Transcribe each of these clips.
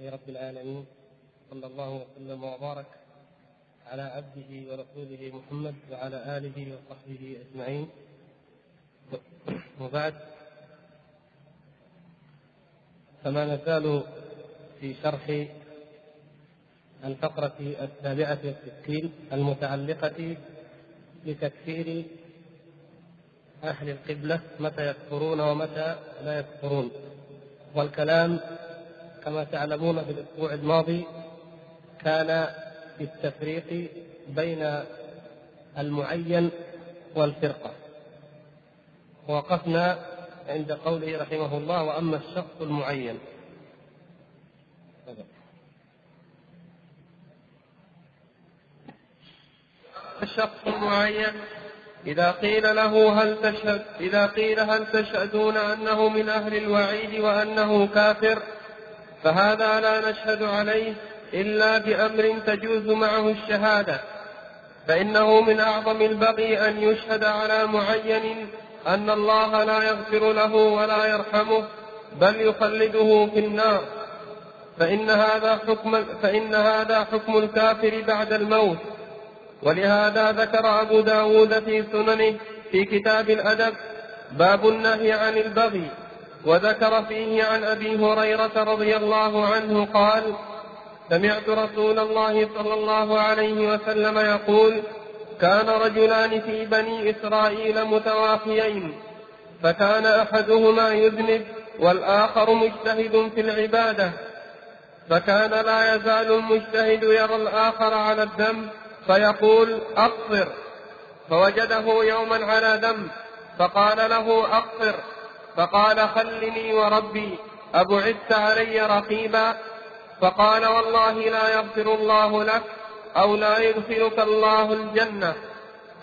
لله رب العالمين صلى الله وسلم وبارك على عبده ورسوله محمد وعلى آله وصحبه أجمعين. وبعد فما نزال في شرح الفقرة السابعة والستين المتعلقة بتكفير أهل القبلة متى يكفرون ومتى لا يكفرون. والكلام كما تعلمون في الأسبوع الماضي كان في التفريق بين المعين والفرقة. ووقفنا عند قوله رحمه الله وأما الشخص المعين. الشخص المعين إذا قيل له هل تشهد إذا قيل هل تشهدون أنه من أهل الوعيد وأنه كافر فهذا لا نشهد عليه إلا بأمر تجوز معه الشهادة فإنه من أعظم البغي أن يشهد على معين أن الله لا يغفر له ولا يرحمه بل يخلده في النار. فإن هذا حكم فإن هذا حكم الكافر بعد الموت. ولهذا ذكر أبو داود في سننه في كتاب الأدب باب النهي عن البغي. وذكر فيه عن أبي هريرة رضي الله عنه قال سمعت رسول الله صلى الله عليه وسلم يقول كان رجلان في بني إسرائيل متوافيين فكان أحدهما يذنب والآخر مجتهد في العبادة فكان لا يزال المجتهد يرى الآخر على الذنب فيقول أقصر فوجده يوما على ذنب فقال له أقصر. فقال خلني وربي أبعدت علي رقيبا؟ فقال والله لا يغفر الله لك أو لا يدخلك الله الجنة.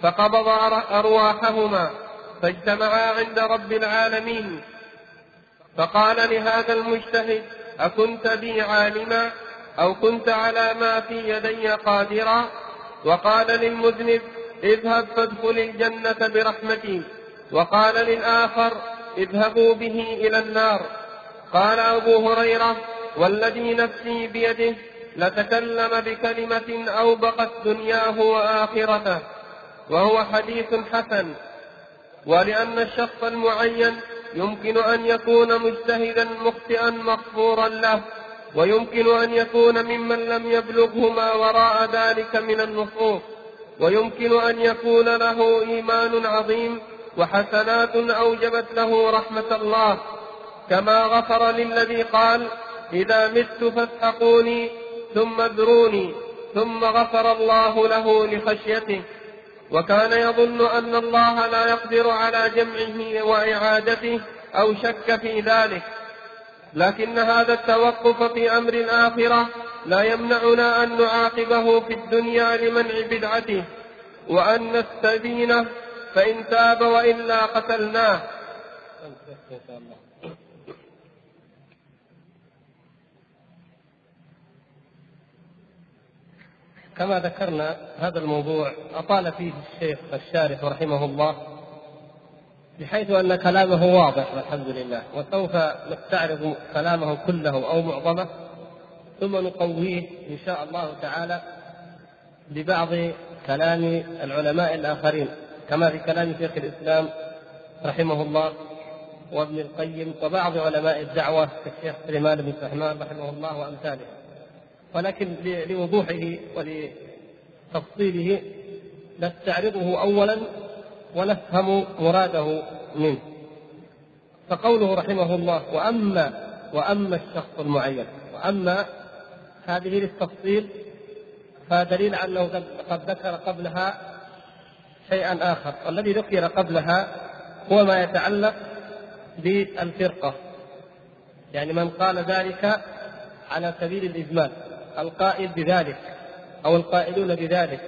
فقبض أرواحهما فاجتمعا عند رب العالمين. فقال لهذا المجتهد أكنت بي عالما أو كنت على ما في يدي قادرا؟ وقال للمذنب اذهب فادخل الجنة برحمتي. وقال للآخر اذهبوا به إلى النار. قال أبو هريرة والذي نفسي بيده لتكلم بكلمة أوبقت دنياه وآخرته وهو حديث حسن. ولأن الشخص المعين يمكن أن يكون مجتهدا مخطئا مغفورا له ويمكن أن يكون ممن لم يبلغه ما وراء ذلك من النصوص ويمكن أن يكون له إيمان عظيم وحسنات أوجبت له رحمة الله. كما غفر للذي قال إذا مت فاسحقوني ثم اذروني ثم غفر الله له لخشيته. وكان يظن أن الله لا يقدر على جمعه وإعادته أو شك في ذلك. لكن هذا التوقف في أمر الآخرة لا يمنعنا أن نعاقبه في الدنيا لمنع بدعته وأن نستبينه فإن تاب وإلا قتلناه. كما ذكرنا هذا الموضوع أطال فيه الشيخ الشارح رحمه الله بحيث أن كلامه واضح والحمد لله. وسوف نستعرض كلامه كله أو معظمه ثم نقويه إن شاء الله تعالى ببعض كلام العلماء الآخرين. كما في كلام شيخ الإسلام رحمه الله وابن القيم وبعض علماء الدعوة كالشيخ سليمان بن سحمان رحمه الله وأمثاله. ولكن لوضوحه ولتفصيله نستعرضه أولا ونفهم مراده منه. فقوله رحمه الله وأما وأما الشخص المعين. وأما هذه للتفصيل فدليل أنه قد ذكر قبلها شيئا آخر. والذي ذكر قبلها هو ما يتعلق بالفرقة. يعني من قال ذلك على سبيل الإجمال. القائل بذلك أو القائلون بذلك.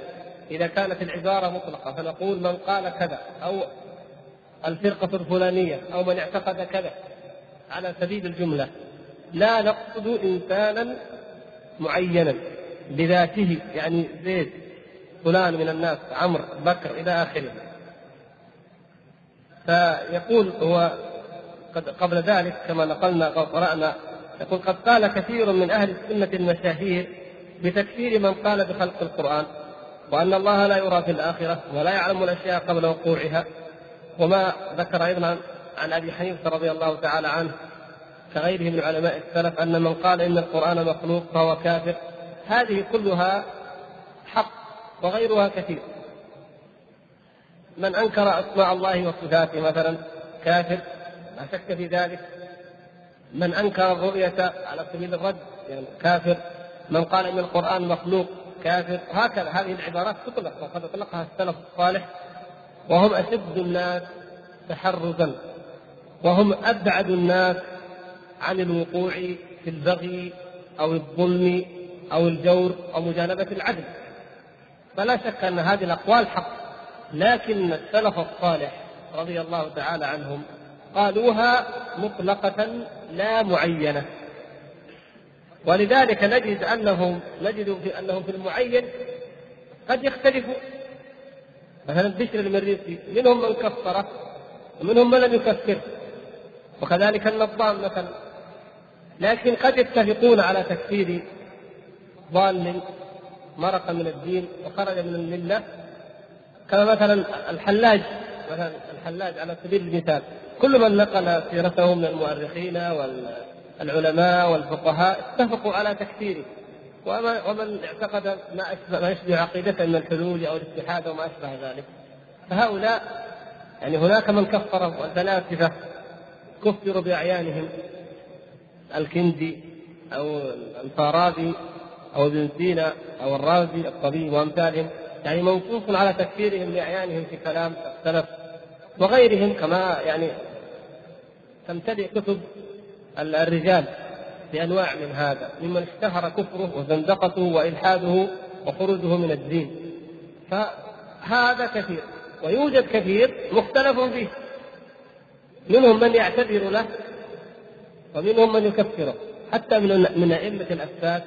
إذا كانت العبارة مطلقة فنقول من قال كذا أو الفرقة الفلانية أو من اعتقد كذا على سبيل الجملة. لا نقصد إنسانا معينا بذاته. يعني زيد. فلان من الناس عمرو بكر إلى آخره. فيقول هو قد قبل ذلك كما نقلنا قرأنا يقول قد قال كثير من أهل السنة المشاهير بتكفير من قال بخلق القرآن وأن الله لا يرى في الآخرة ولا يعلم الأشياء قبل وقوعها. وما ذكر أيضا عن أبي حنيفة رضي الله تعالى عنه كغيره من علماء السلف أن من قال إن القرآن مخلوق فهو كافر. هذه كلها حق وغيرها كثير. من أنكر أسماء الله وصفاته مثلا كافر لا شك في ذلك. من أنكر الرؤية على سبيل الرد يعني كافر. من قال إن القرآن مخلوق كافر. هكذا هذه العبارات تطلق وقد أطلقها السلف الصالح. وهم أشد الناس تحرزا. وهم أبعد الناس عن الوقوع في البغي أو الظلم أو الجور أو مجانبة العدل. فلا شك أن هذه الأقوال حق لكن السلف الصالح رضي الله تعالى عنهم قالوها مطلقة لا معينة. ولذلك نجد أنهم نجد في أنهم في المعين قد يختلفوا. مثلا بشر المريسي منهم من كفره ومنهم من لم يكفره وكذلك النظام مثلا. لكن قد يتفقون على تكفير ضال مرق من الدين وخرج من الملة. كما مثلا الحلاج مثلا الحلاج على سبيل المثال كل من نقل سيرته من المؤرخين والعلماء والفقهاء اتفقوا على تكفيره. ومن اعتقد ما أشبه ما يشبه عقيدته من الحلول أو الاتحاد وما أشبه ذلك. فهؤلاء يعني هناك من كفر الفلاسفه كفروا بأعيانهم الكندي أو الفارابي. أو ابن سينا أو الرازي الطبيب وأمثالهم يعني منصوص على تكفيرهم لأعيانهم في كلام السلف وغيرهم كما يعني تمتلئ كتب الرجال بأنواع من هذا ممن اشتهر كفره وزندقته وإلحاده وخروجه من الدين. فهذا كثير ويوجد كثير مختلف فيه. منهم من يعتذر له ومنهم من يكفره حتى من من أئمة الافساد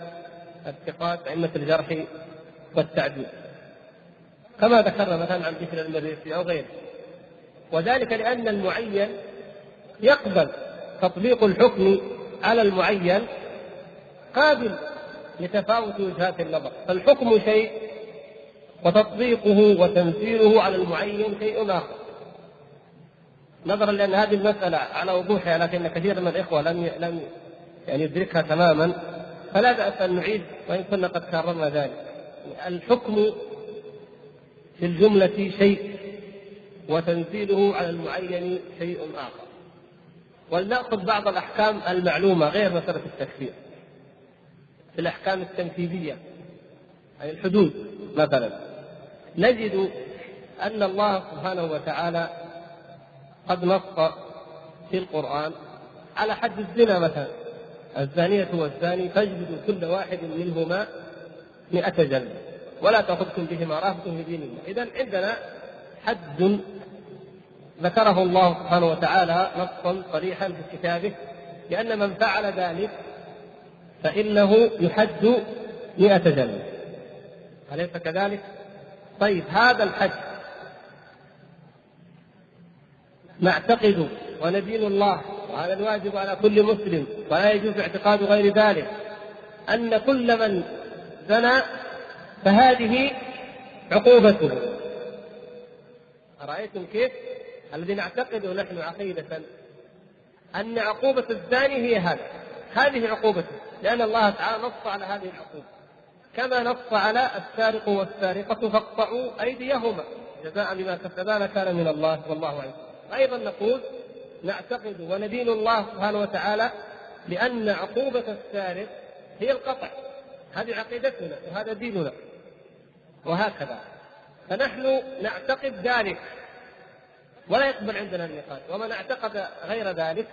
الثقات أئمة الجرح والتعديل. كما ذكرنا مثلا عن بشر المريسي أو غيره. وذلك لأن المعين يقبل تطبيق الحكم على المعين قابل لتفاوت وجهات النظر. فالحكم شيء وتطبيقه وتمثيله على المعين شيء آخر. نظرا لأن هذه المسألة على وضوحها لكن كثير من الإخوة لم لم يعني يدركها تماما. فلا بأس أن نعيد وإن كنا قد كررنا ذلك. الحكم في الجملة شيء وتنزيله على المعين شيء آخر. ولنأخذ بعض الأحكام المعلومة غير مسألة التكفير. في الأحكام التنفيذية يعني الحدود مثلا. نجد أن الله سبحانه وتعالى قد نص في القرآن على حد الزنا مثلا. الزانية والزاني فاجلدوا كل واحد منهما مئة جلدة ولا تأخذكم بهما رأفة في دين الله إذا عندنا حد ذكره الله سبحانه وتعالى نصا صريحا في كتابه لأن من فعل ذلك فإنه يحد مئة جلدة أليس كذلك؟ طيب هذا الحد نعتقد وندين الله وهذا الواجب على كل مسلم ولا يجوز اعتقاد غير ذلك أن كل من زنى فهذه عقوبته. أرأيتم كيف؟ الذي نعتقده نحن عقيدة أن عقوبة الزاني هي هذا. هذه عقوبته لأن الله تعالى نص على هذه العقوبة. كما نص على السارق والسارقة فاقطعوا أيديهما. جزاء بما كسبا كان من الله والله أعلم. أيضا نقول نعتقد وندين الله سبحانه وتعالى لأن عقوبة السارق هي القطع. هذه عقيدتنا وهذا ديننا. وهكذا. فنحن نعتقد ذلك. ولا يقبل عندنا النقاش. ومن اعتقد غير ذلك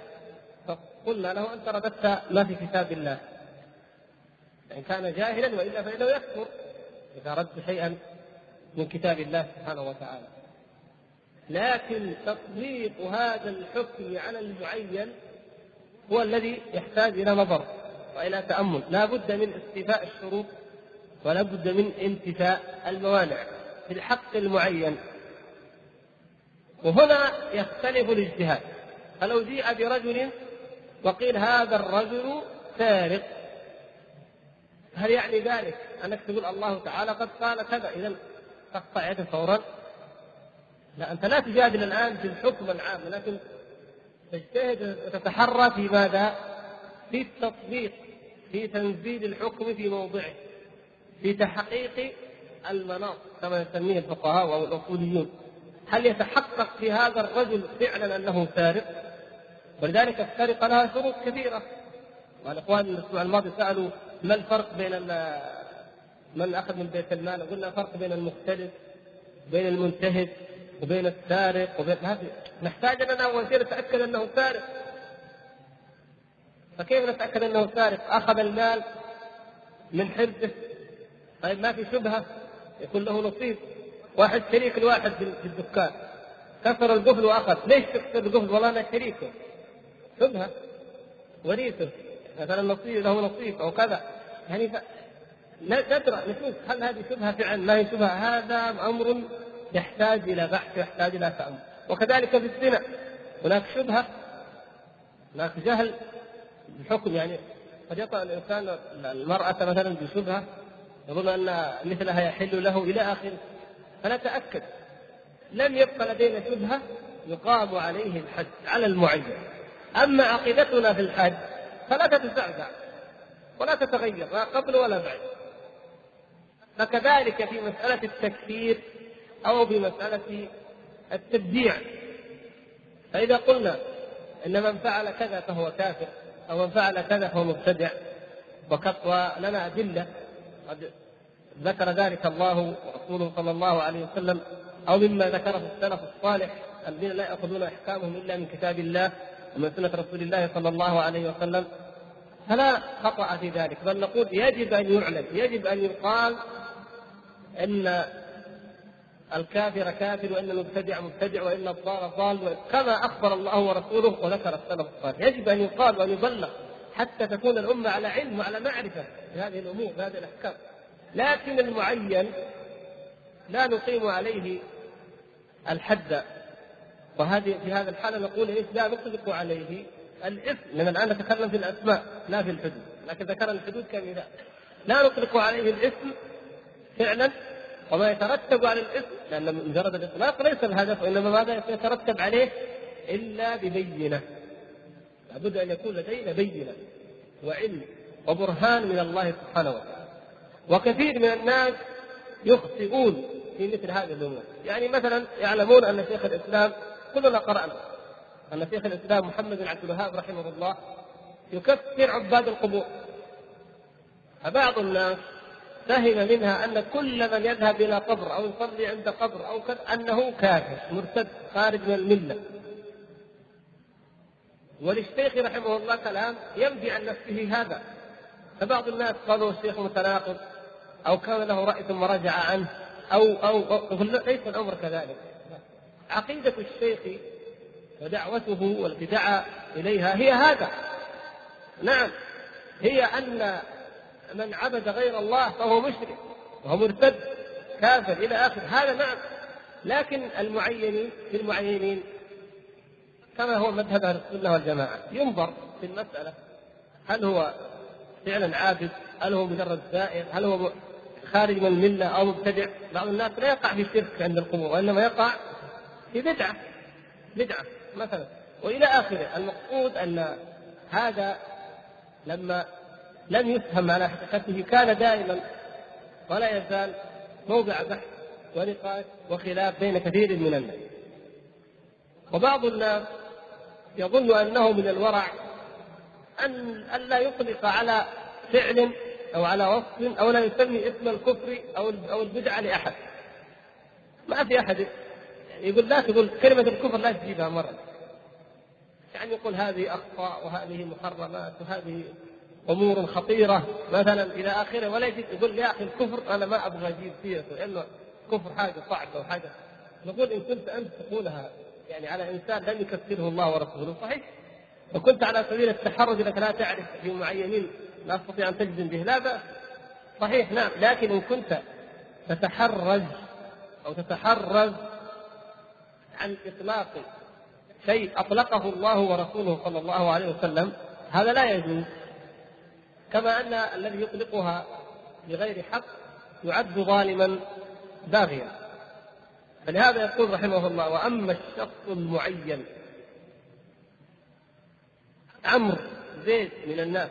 فقلنا له أنت رددت ما في كتاب الله. ان كان جاهلا وإلا فإنه يكفر. إذا رد شيئا من كتاب الله سبحانه وتعالى. لكن تطبيق هذا الحكم على المعين هو الذي يحتاج إلى نظر وإلى تأمل. لا بد من استيفاء الشروط ولا بد من انتفاء الموانع في الحق المعين. وهنا يختلف الاجتهاد. فلو جيء برجل وقيل هذا الرجل سارق هل يعني ذلك؟ أنك تقول الله تعالى قد قال كذا. اذا تقطع يده فورا. لا أنت لا تجادل الآن في الحكم العام لكن تجتهد وتتحرى في ماذا؟ في التطبيق في تنزيل الحكم في موضعه في تحقيق المناط كما يسميه الفقهاء أو الاصوليون هل يتحقق في هذا الرجل فعلا أنه سارق؟ ولذلك السرقه لها شروط كثيرة والإخوان الأسبوع الماضي سألوا ما الفرق بين من أخذ من بيت المال؟ قلنا فرق بين المختلف بين المنتهب وبين السارق وبين هذه نحتاج اننا أول شيء نتأكد أنه سارق فكيف نتأكد أنه سارق؟ أخذ المال من حرزه. طيب ما في شبهة؟ يكون له نصيب. واحد شريك الواحد في الدكان. كسر القفل وأخذ. ليش تكسر القفل؟ والله أنا شريكه. شبهة. وريثه. مثلا نصيب له نصيب أو كذا. يعني ف... ندرى نشوف هل هذه شبهة فعلا؟ ما هي شبهه هذا أمر يحتاج إلى بحث يحتاج إلى تأمل. وكذلك في الزنا. هناك شبهة هناك جهل بالحكم يعني قد يطأ الإنسان المرأة مثلا بشبهة يظن أن مثلها يحل له إلى آخره. فنتأكد. لم يبقى لدينا شبهة يقام عليه الحد على المعين. أما عقيدتنا في الحد فلا تتزعزع ولا تتغير لا قبل ولا بعد. فكذلك في مسألة التكفير أو بمسألة التبديع. فإذا قلنا إن من فعل كذا فهو كافر أو من فعل كذا فهو مبتدع ولنا أدلة. قد ذكر ذلك الله ورسوله صلى الله عليه وسلم أو مما ذكره السلف الصالح الذين لا يأخذون أحكامهم إلا من كتاب الله ومن سنة رسول الله صلى الله عليه وسلم. فلا خطأ في ذلك بل نقول يجب أن يعلم يجب أن يقال أن الكافر كافر وإن المبتدع مبتدع وإن الضال ضال كما أخبر الله ورسوله وذكر السلف الصالح. يجب أن يقال وأن يبلغ حتى تكون الأمة على علم وعلى معرفة بهذه الأمور بهذه الأحكام. لكن المعين لا نقيم عليه الحد. وهذه في هذا الحالة نقول إيش؟ لا نطلق عليه الإثم لأن الآن نتكلم في الأسماء لا في الحدود. لكن ذكرنا الحدود كمثال لا نطلق عليه الإثم فعلا وما يترتب على الإثم لأن مجرد الإطلاق ليس الهدف وإنما ماذا يترتب عليه؟ إلا ببينة. لابد أن يكون لدينا بينة وعلم وبرهان من الله سبحانه وتعالى. وكثير من الناس يخطئون في مثل هذه الأمور، يعني مثلا يعلمون أن شيخ الإسلام كلنا قرأنا أن شيخ الإسلام محمد بن عبد الوهاب رحمه الله يكفر عباد القبور. فبعض الناس فهم منها أن كل من يذهب إلى قبر أو يصلي عند قبر أو كذا أنه كافر مرتد خارج من الملة. وللشيخ رحمه الله كلام ينبي عن نفسه هذا. فبعض الناس قالوا الشيخ متناقض أو كان له رأي ثم رجع عنه أو أو, أو ليس الأمر كذلك. عقيدة الشيخ ودعوته والتي دعا إليها هي هذا. نعم. هي أن من عبد غير الله فهو مشرك وهو مرتد كافر إلى آخر هذا نعم لكن المعينين في المعينين كما هو مذهب أهل السنة والجماعة ينظر في المسألة هل هو فعلا عابد؟ هل هو مجرد زائر؟ هل هو خارج من المله أو مبتدع؟ بعض الناس لا يقع في شرك عند القبور وإنما يقع في بدعة بدعة مثلا وإلى آخره المقصود أن هذا لما لم يفهم على حقيقته كان دائما ولا يزال موضع بحث ونقاش وخلاف بين كثير من الناس. وبعض الناس يظن أنه من الورع أن الا يطلق على فعل أو على وصف أو لا يسمي اسم الكفر أو أو البدعة لأحد. ما في أحد يقول لا تقول كلمة الكفر لا تجيبها مرة. يعني يقول هذه أخطاء وهذه محرمات وهذه أمور خطيرة مثلا إلى آخره ولا يجي يقول يا أخي الكفر أنا ما أبغى أجيب فيه لأنه كفر حاجة صعبة وحاجة. نقول إن كنت أنت تقولها يعني على إنسان لم يكفره الله ورسوله صحيح؟ وكنت على سبيل التحرج إنك لا تعرف في معينين لا تستطيع أن تجزم به لا بأس. صحيح نعم. لكن إن كنت تتحرج أو تتحرز عن إطلاق شيء أطلقه الله ورسوله صلى الله عليه وسلم هذا لا يجوز. كما أن الذي يطلقها بغير حق يعد ظالما باغيا. فلهذا يقول رحمه الله وأما الشخص المعين عمرو زيد من الناس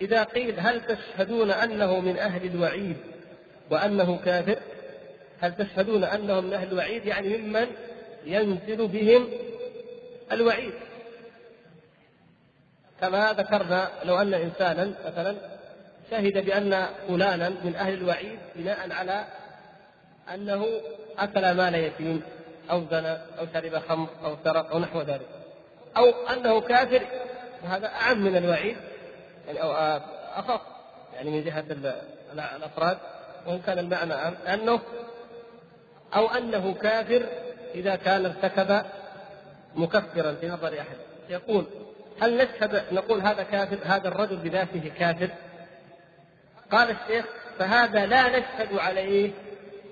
إذا قيل هل تشهدون أنه من أهل الوعيد وأنه كافر؟ هل تشهدون أنه من أهل الوعيد؟ يعني ممن ينزل بهم الوعيد. كما ذكرنا لو أن إنسانا مثلا شهد بأن فلانا من أهل الوعيد بناء على أنه أكل مال يتيم أو زنى أو شرب خمر أو سرق أو نحو ذلك. أو أنه كافر وهذا أعم من الوعيد يعني أو أخف يعني من جهة الأفراد وإن كان المعنى أعم لأنه أو أنه كافر إذا كان ارتكب مكفرا في نظر أحد. يقول هل نشهد نقول هذا كافر هذا الرجل بذاته كافر؟ قال الشيخ فهذا لا نشهد عليه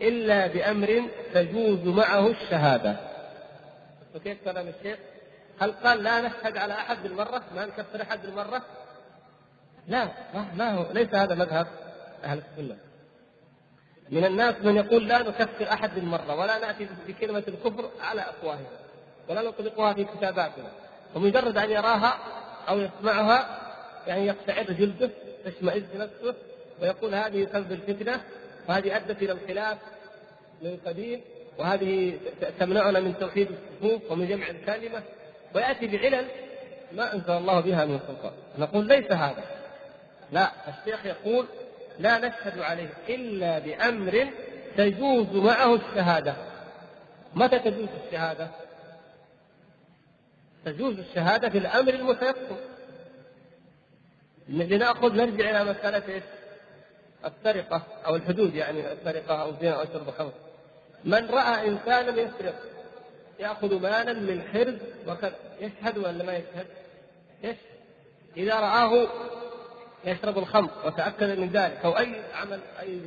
إلا بأمر تجوز معه الشهادة. وكيف كلام الشيخ؟ هل قال لا نشهد على أحد بالمرة؟ ما نكفر أحد بالمرة؟ لا ما هو ليس هذا مذهب أهل السنة. من الناس من يقول لا نكفر أحد بالمرة ولا نأتي بكلمة الكفر على أفواههم ولا نطلقها في كتاباتنا. ومجرد أن يراها أو يسمعها يعني يقشعر جلده تشمئز نفسه ويقول هذه سبب الفتنة وهذه أدت إلى الخلاف من قديم وهذه تمنعنا من توحيد الصفوف ومن جمع الكلمة ويأتي بعلل ما أنزل الله بها من سلطان. نقول ليس هذا. لا الشيخ يقول لا نشهد عليه إلا بأمر تجوز معه الشهادة. متى تجوز الشهادة؟ تجوز الشهادة في الأمر المتيقن. لنأخذ نرجع إلى مسألة إيش؟ السرقة أو الحدود يعني السرقة أو الزنا أو شرب الخمر. من رأى إنسانا يسرق يأخذ مالا من حرز وكذا. يشهد ولا ما يشهد؟ يشهد. إذا رآه يشرب الخمر وتأكد من ذلك أو أي عمل أي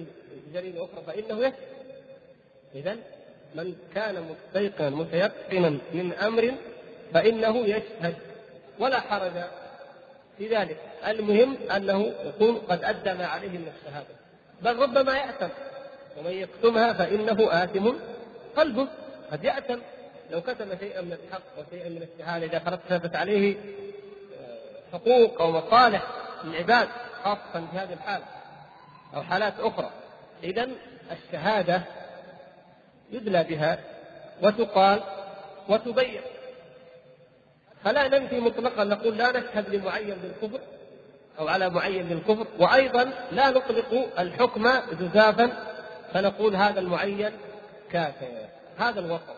جريمة أخرى فإنه يشهد. إذا من كان مستيقنا متيقنا من أمر فإنه يشهد ولا حرج في ذلك. المهم أنه يكون قد أدى ما عليه من الشهادة. بل ربما يأثم. ومن يكتمها فإنه آثم قلبه. قد يأثم. لو كتم شيئا من الحق وشيئا من الشهادة إذا ترتبت عليه آه، حقوق أو مصالح للعباد خاصة في هذه الحالة أو حالات أخرى. إذا الشهادة يدلى بها وتقال وتبين. فلا ننفي مطلقا. نقول لا نشهد لمعين بالكفر أو على معين بالكفر. وأيضا لا نطلق الحكم جزافا. فنقول هذا المعين كافر. هذا الوسط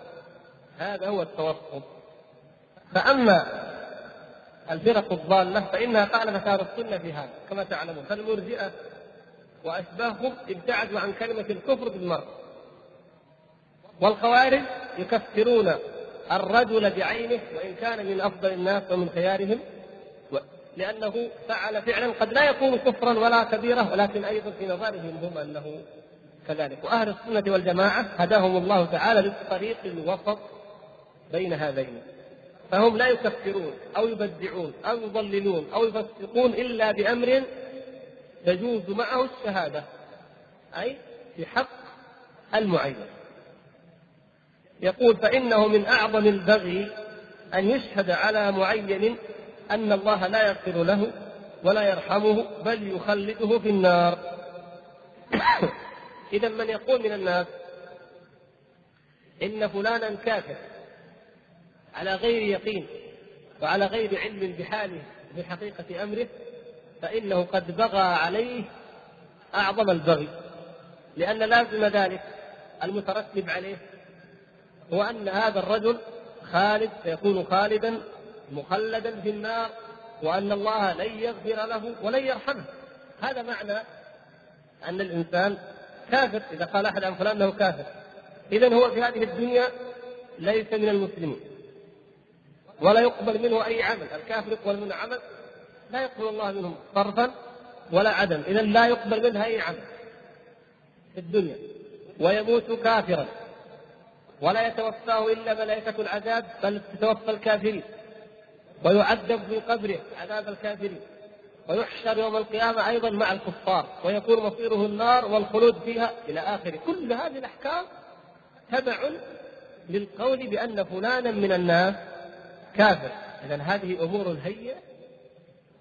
هذا هو التوسط فأما الفرق الضالة فإنها خالفت أهل السنة في هذا كما تعلمون. فالمرجئة وأشباههم ابتعدوا عن كلمة الكفر بالمرة والخوارج يكفرون الرجل بعينه وإن كان من أفضل الناس ومن خيارهم لأنه فعل فعلا قد لا يكون كفرا ولا كبيره ولكن أيضا في نظرهم هم أنه كذلك. وأهل السنة والجماعة هداهم الله تعالى للطريق الوسط بين هذين. فهم لا يكفرون أو يبدعون أو يضللون أو يفسقون إلا بأمر تجوز معه الشهادة أي في حق المعين. يقول فإنه من أعظم البغي أن يشهد على معين أن الله لا يغفر له ولا يرحمه بل يخلده في النار. إذا من يقول من الناس إن فلانا كافر على غير يقين وعلى غير علم بحاله بحقيقة أمره فإنه قد بغى عليه أعظم البغي لأن لازم ذلك المترتب عليه هو أن هذا الرجل خالد سيكون خالدا مخلدا في النار وأن الله لن يغفر له ولن يرحمه. هذا معنى أن الإنسان كافر إذا قال أحد عن فلان أنه كافر. إذا هو في هذه الدنيا ليس من المسلمين ولا يقبل منه أي عمل. الكافر يقبل منه عمل لا يقبل الله منه صرفا ولا عدم. إذا لا يقبل منها أي عمل في الدنيا ويموت كافرا. ولا يتوفاه إلا ملائكة العذاب بل تتوفى الكافرين. ويعذب في قبره عذاب الكافرين. ويحشر يوم القيامة أيضا مع الكفار. ويكون مصيره النار والخلود فيها إلى آخره. كل هذه الأحكام تبع للقول بأن فلانا من الناس كافر. إذا هذه أمور هيئة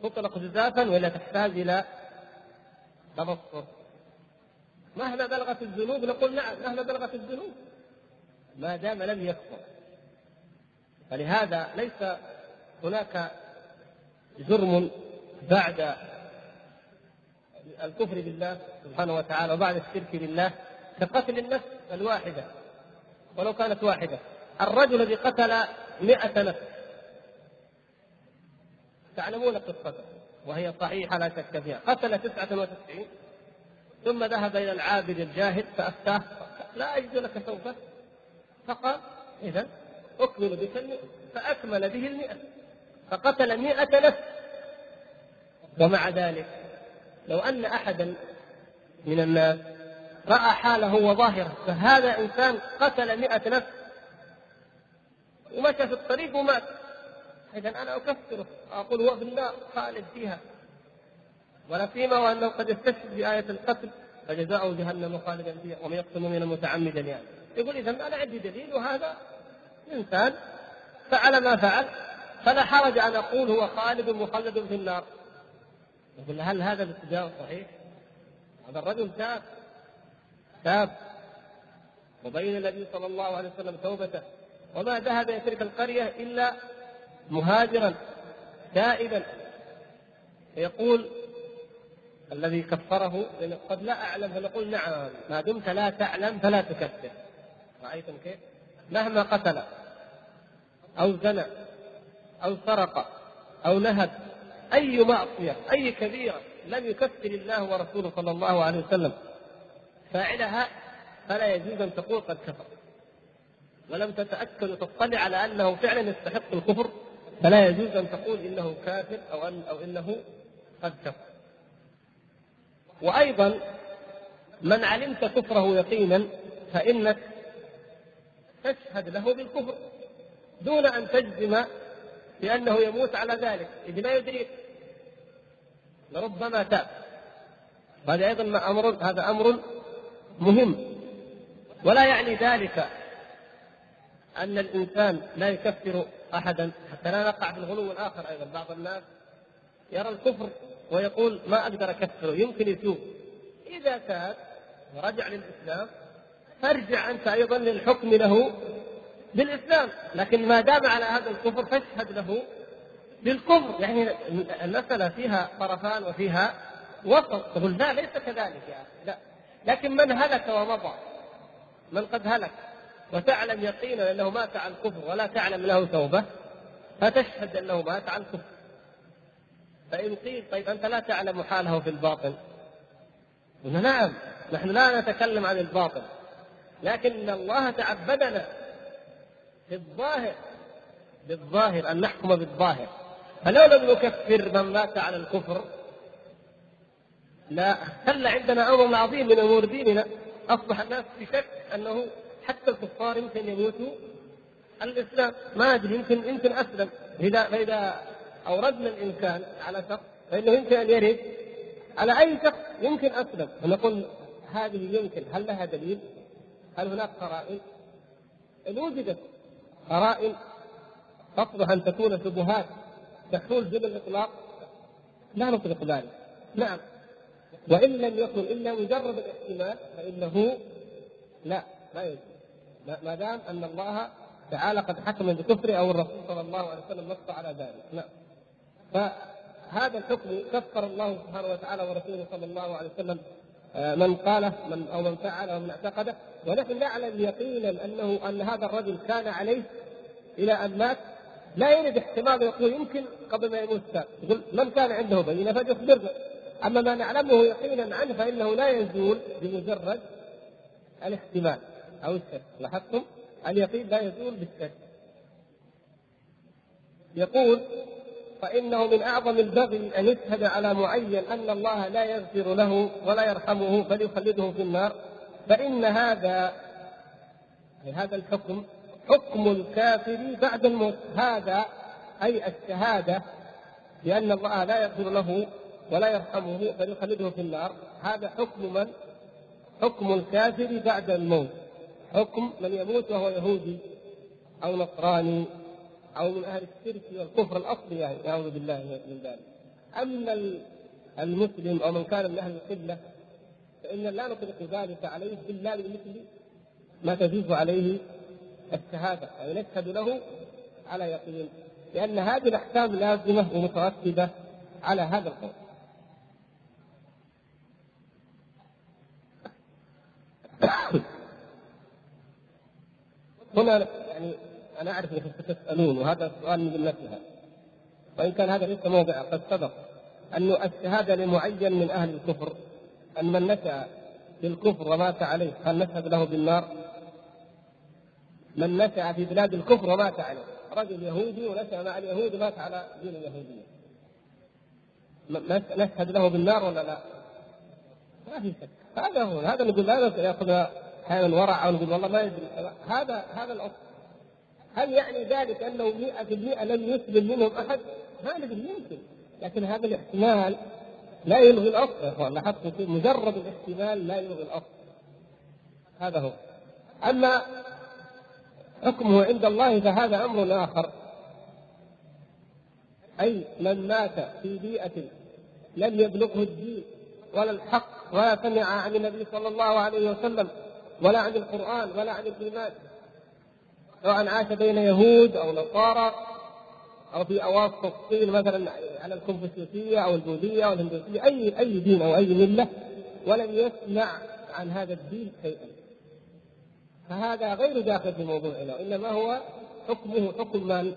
تطلق جزافا ولا تحتاج إلى تبصر. مهما بلغت الذنوب نقول نعم مهما بلغت الذنوب. ما دام لم يكفر. فلهذا ليس هناك جرم بعد الكفر بالله سبحانه وتعالى وبعد الشرك بالله كقتل النفس الواحدة. ولو كانت واحدة. الرجل الذي قتل مئة نفس. تعلمون قصته. وهي صحيحة لا شك فيها. قتل تسعة وتسعين. ثم ذهب إلى العابد الجاهل فأفتاه. لا أجد لك سوفا فقال إذا أكمل بك المئة فأكمل به المئة فقتل مئة نفس. ومع ذلك لو أن أحدا من الناس رأى حاله وظاهره فهذا إنسان قتل مئة نفس. ومشى في الطريق ومات. إذا أنا أكفره أقول هو في النار خالد فيها. ولا سيما وأنه قد يستشهد بآية القتل فجزاؤه جهنم خالدا فيها ومن يقتل مؤمنا متعمدا يعني. يقول إذا أنا عندي دليل وهذا إنسان فعل ما فعل فلا حرج أن أقول هو خالد مخلد في النار. يقول هل هذا الاتجاه صحيح؟ هذا الرجل تاب تاب. وبين النبي صلى الله عليه وسلم توبته. وما ذهب إلى تلك القرية إلا مهاجرا تائبا. يقول الذي كفره قد لا أعلم فنقول نعم ما دمت لا تعلم فلا تكفر. رأيتم كيف؟ مهما قتل أو زنى أو سرق أو نهب أي معصية أي كبيرة لم يكفر الله ورسوله صلى الله عليه وسلم فاعلها فلا يجوز أن تقول قد كفر ولم تتأكد وتطلع على أنه فعلا يستحق الكفر فلا يجوز أن تقول إنه كافر أو أن أو إنه قد كفر. وأيضا من علمت كفره يقينا فإنك تشهد له بالكفر دون أن تجزم بأنه يموت على ذلك. إذ لا يدريك لربما تاب. وهذا أيضا أمر هذا أمر مهم. ولا يعني ذلك أن الإنسان لا يكفر احدا. حتى لا نقع في الغلو الآخر أيضا. بعض الناس يرى الكفر ويقول ما أقدر اكفره يمكن يتوب. إذا تاب ورجع للإسلام فارجع أنت أيضا للحكم له بالإسلام لكن ما دام على هذا الكفر فاشهد له بالكفر. يعني المسألة فيها طرفان وفيها وسط. تقول لا ليس كذلك يا أخي لا. لكن من هلك ومضى من قد هلك؟ وتعلم يقينا أنه مات على الكفر ولا تعلم له توبة فتشهد أنه مات على الكفر. فإن قيل طيب أنت لا تعلم حاله في الباطن قلنا نعم نحن لا نتكلم عن الباطن. لكن الله تعبدنا في الظاهر بالظاهر أن نحكم بالظاهر. فلو لم نكفر من مات على الكفر لا خلى عندنا أمر عظيم من أمور ديننا؟ أصبح الناس في شك أنه حتى الكفار يمكن يموتوا. الإسلام ما أدري يمكن يمكن أسلم. اذا فإذا أوردنا الإنسان على شخص فإنه يمكن أن يرد على أي شخص يمكن أسلم؟ فنقول هذه يمكن هل لها دليل؟ هل هناك قرائن؟ إن وجدت قرائن تصلح أن تكون شبهات تحول دون الإطلاق لا نطلق ذلك. نعم. وإن لم يكن إلا مجرد الاحتمال فإنه لا لا يجوز. ما دام أن الله تعالى قد حكم بكفره أو الرسول صلى الله عليه وسلم نص على ذلك. نعم. فهذا الحكم كفر الله سبحانه وتعالى ورسوله صلى الله عليه وسلم من قاله من أو من فعله ومن اعتقده ونحن نعلم يقينا أنه أن هذا الرجل كان عليه إلى أن مات. لا يرد احتمال يقول يمكن قبل ما يموت يقول من كان عنده بينة فليخبرنا. أما ما نعلمه يقينا عنه فإنه لا يزول بمجرد الاحتمال أو الشك لاحظتم؟ اليقين لا يزول بالشك يقول فإنه من أعظم البغي أن يشهد على معين أن الله لا يغفر له ولا يرحمه بل يخلده في النار. فإن هذا هذا الحكم حكم الكافر بعد الموت. هذا أي الشهادة بأن الله لا يغفر له ولا يرحمه بل يخلده في النار. هذا حكم من؟ حكم الكافر بعد الموت. حكم من يموت وهو يهودي أو نصراني. أو من أهل الشرك والكفر الأصلي يعني نعوذ بالله من ذلك. أما المسلم أو من كان من أهل القبلة فإن لا نطلق ذلك عليه إلا بمثل ما تجوز عليه الشهادة يعني نشهد له على يقين لأن هذه الأحكام لازمة ومترتبة على هذا القول. هنا يعني أنا أعرف انكم ستسالون وهذا سؤال من جملتها وإن كان هذا ليس موضع قد سبق أن الشهادة لمعين من أهل الكفر. أن من نشأ في الكفر ومات عليه هل نشهد له بالنار؟ من نشأ في بلاد الكفر ومات عليه. رجل يهودي ونشأ مع اليهود ومات على دين اليهودية. نشهد له بالنار ولا لا؟ ما في شك. هذا هو هذا نقول لا ياخذ أحيانا ورع أو نقول والله ما يدري. هذا هذا الاصل هل يعني ذلك أنه 100% لم يسلم منهم أحد؟ ندري يمكن. لكن هذا الاحتمال لا يلغي الأصل. يا اخوان مجرد الاحتمال لا يلغي الأصل. هذا هو. أما حكمه عند الله فهذا أمر آخر. أي من مات في بيئة لم يبلغه الدين ولا الحق ولا سمع عن النبي صلى الله عليه وسلم ولا عن القرآن ولا عن الإيمان سواء عاش بين يهود أو نصارى أو في أواسط الصين مثلا على الكونفوشيوسيه أو البوذية أو الهندوسية أي أي دين أو أي ملة ولم يسمع عن هذا الدين شيئا. فهذا غير داخل في موضوعنا وانما هو حكمه حكم من؟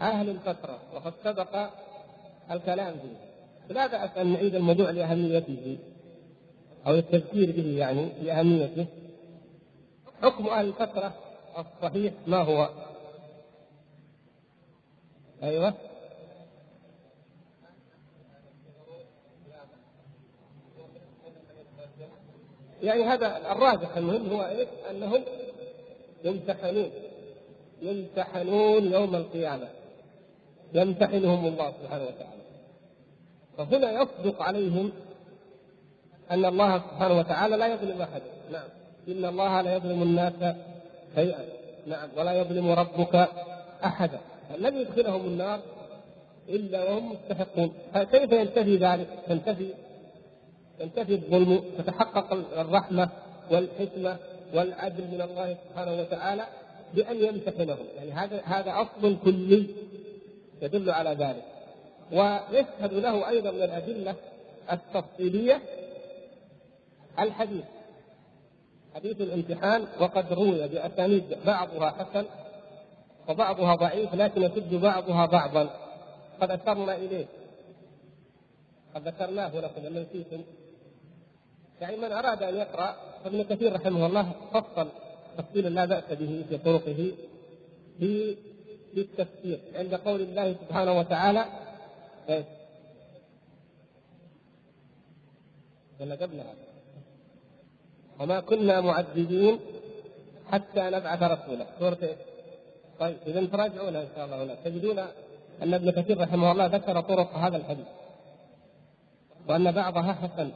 أهل الفترة وقد سبق الكلام فيه. لا باس ان نعيد الموضوع لأهميته؟ أو التذكير به يعني لأهميته؟ حكم أهل الفترة الصحيح ما هو؟ أيوه. يعني هذا الراجح المهم هو إيش؟ أنهم يمتحنون. يمتحنون يوم القيامة. يمتحنهم الله سبحانه وتعالى. فهنا يصدق عليهم أن الله سبحانه وتعالى لا يظلم احدا نعم. إن الله لا يظلم الناس شيئا نعم ولا يظلم ربك أحدا لن يدخلهم النار إلا وهم مستحقون فكيف ينتفي ذلك؟ تنتفي ينتفي الظلم تتحقق الرحمة والحكمة والعدل من الله سبحانه وتعالى بأن يمتحنهم، يعني هذا هذا أصل كلي يدل على ذلك. ويشهد له أيضا من الأدلة التفصيلية الحديث حديث الامتحان وقد روي بأسانيد بعضها حسن وبعضها ضعيف لكن يسد بعضها بعضا. قد أشرنا إليه. قد ذكرناه لكم إن نسيتم. يعني من أراد أن يقرأ فابن كثير رحمه الله فصل تفصيلا لا بأس به في طرقه في في التفسير عند قول الله سبحانه وتعالى؟ ولا قبلها وما كنا معذبين حتى نبعث رسولا. سورة إيش؟ طيب اذا تراجعونها إن شاء الله هنا. تجدون أن ابن كثير رحمه الله ذكر طرق هذا الحديث. وأن بعضها حسن.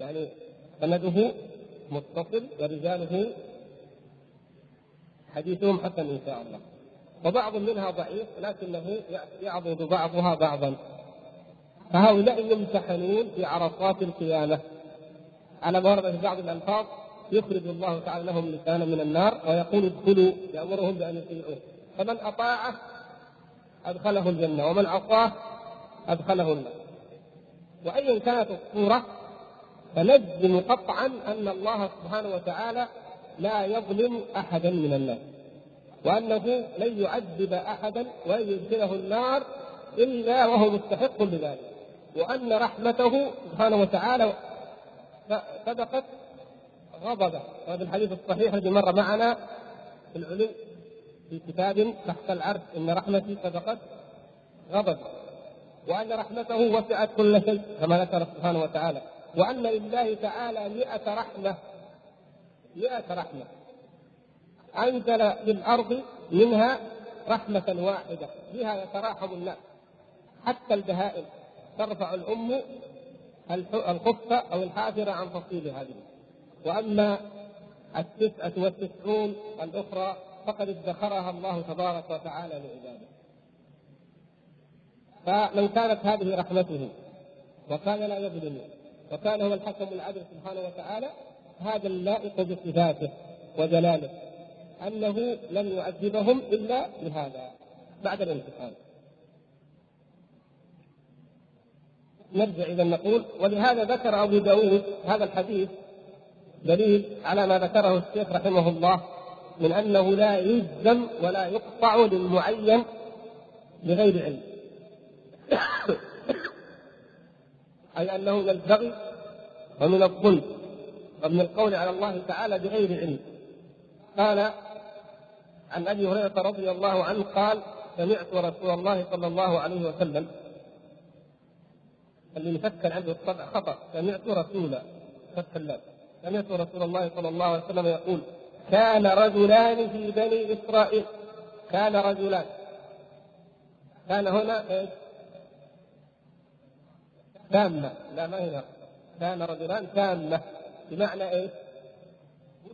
يعني سنده متصل ورجاله حديثهم حسن إن شاء الله. وبعض منها ضعيف لكنه يعضد بعضها بعضا. فهؤلاء يمتحنون في عرصات القيامة. على ما ورد في بعض الألفاظ يخرج الله تعالى لهم لسانا من النار ويقول ادخلوا يامرهم بأن يطيعوه. فمن أطاعه أدخله الجنة ومن عصاه أدخله النار. وايا كانت الصورة فنجزم قطعا أن الله سبحانه وتعالى لا يظلم احدا من الناس وأنه لن يعذب احدا ولن يدخله النار إلا وهو مستحق لذلك وأن رحمته سبحانه وتعالى سبقت غضبه. وهذا الحديث الصحيح الذي مر معنا في العلو في كتاب تحت العرش. إن رحمتي سبقت غضب. وأن رحمته وسعت كل شيء كما ذكر سبحانه وتعالى. وأن لله تعالى مئة رحمة. مئة رحمة. أنزل للارض منها رحمة واحدة. بها يتراحم الناس. حتى البهائم. ترفع الأم الخفة أو الحافرة عن تفصيل هذه. وأما التسعة والتسعون الأخرى فقد ادخرها الله تبارك وتعالى لعباده. فلو كانت هذه رحمته وكان لا يظلم وكان هو الحكم العدل سبحانه وتعالى هذا اللائق بصفاته وجلاله أنه لم يعذبهم إلا بهذا بعد الامتحان نرجع إذا نقول ولهذا ذكر أبو داود هذا الحديث دليل على ما ذكره الشيخ رحمه الله من أنه لا يلزم ولا يقطع للمعين بغير علم. أي أنه من البغي ومن الظلم ومن القول على الله تعالى بغير علم. قال عن أبي هريرة رضي الله عنه قال سمعت رسول الله صلى الله عليه وسلم اللي مفكر عنده خطا سمعت رسول فتح الله سمعت رسول الله صلى الله عليه وسلم يقول كان رجلان في بني إسرائيل. كان رجلان. كان هنا إيش؟ تامة. لا ما هي كان رجلان تامة. بمعنى إيش؟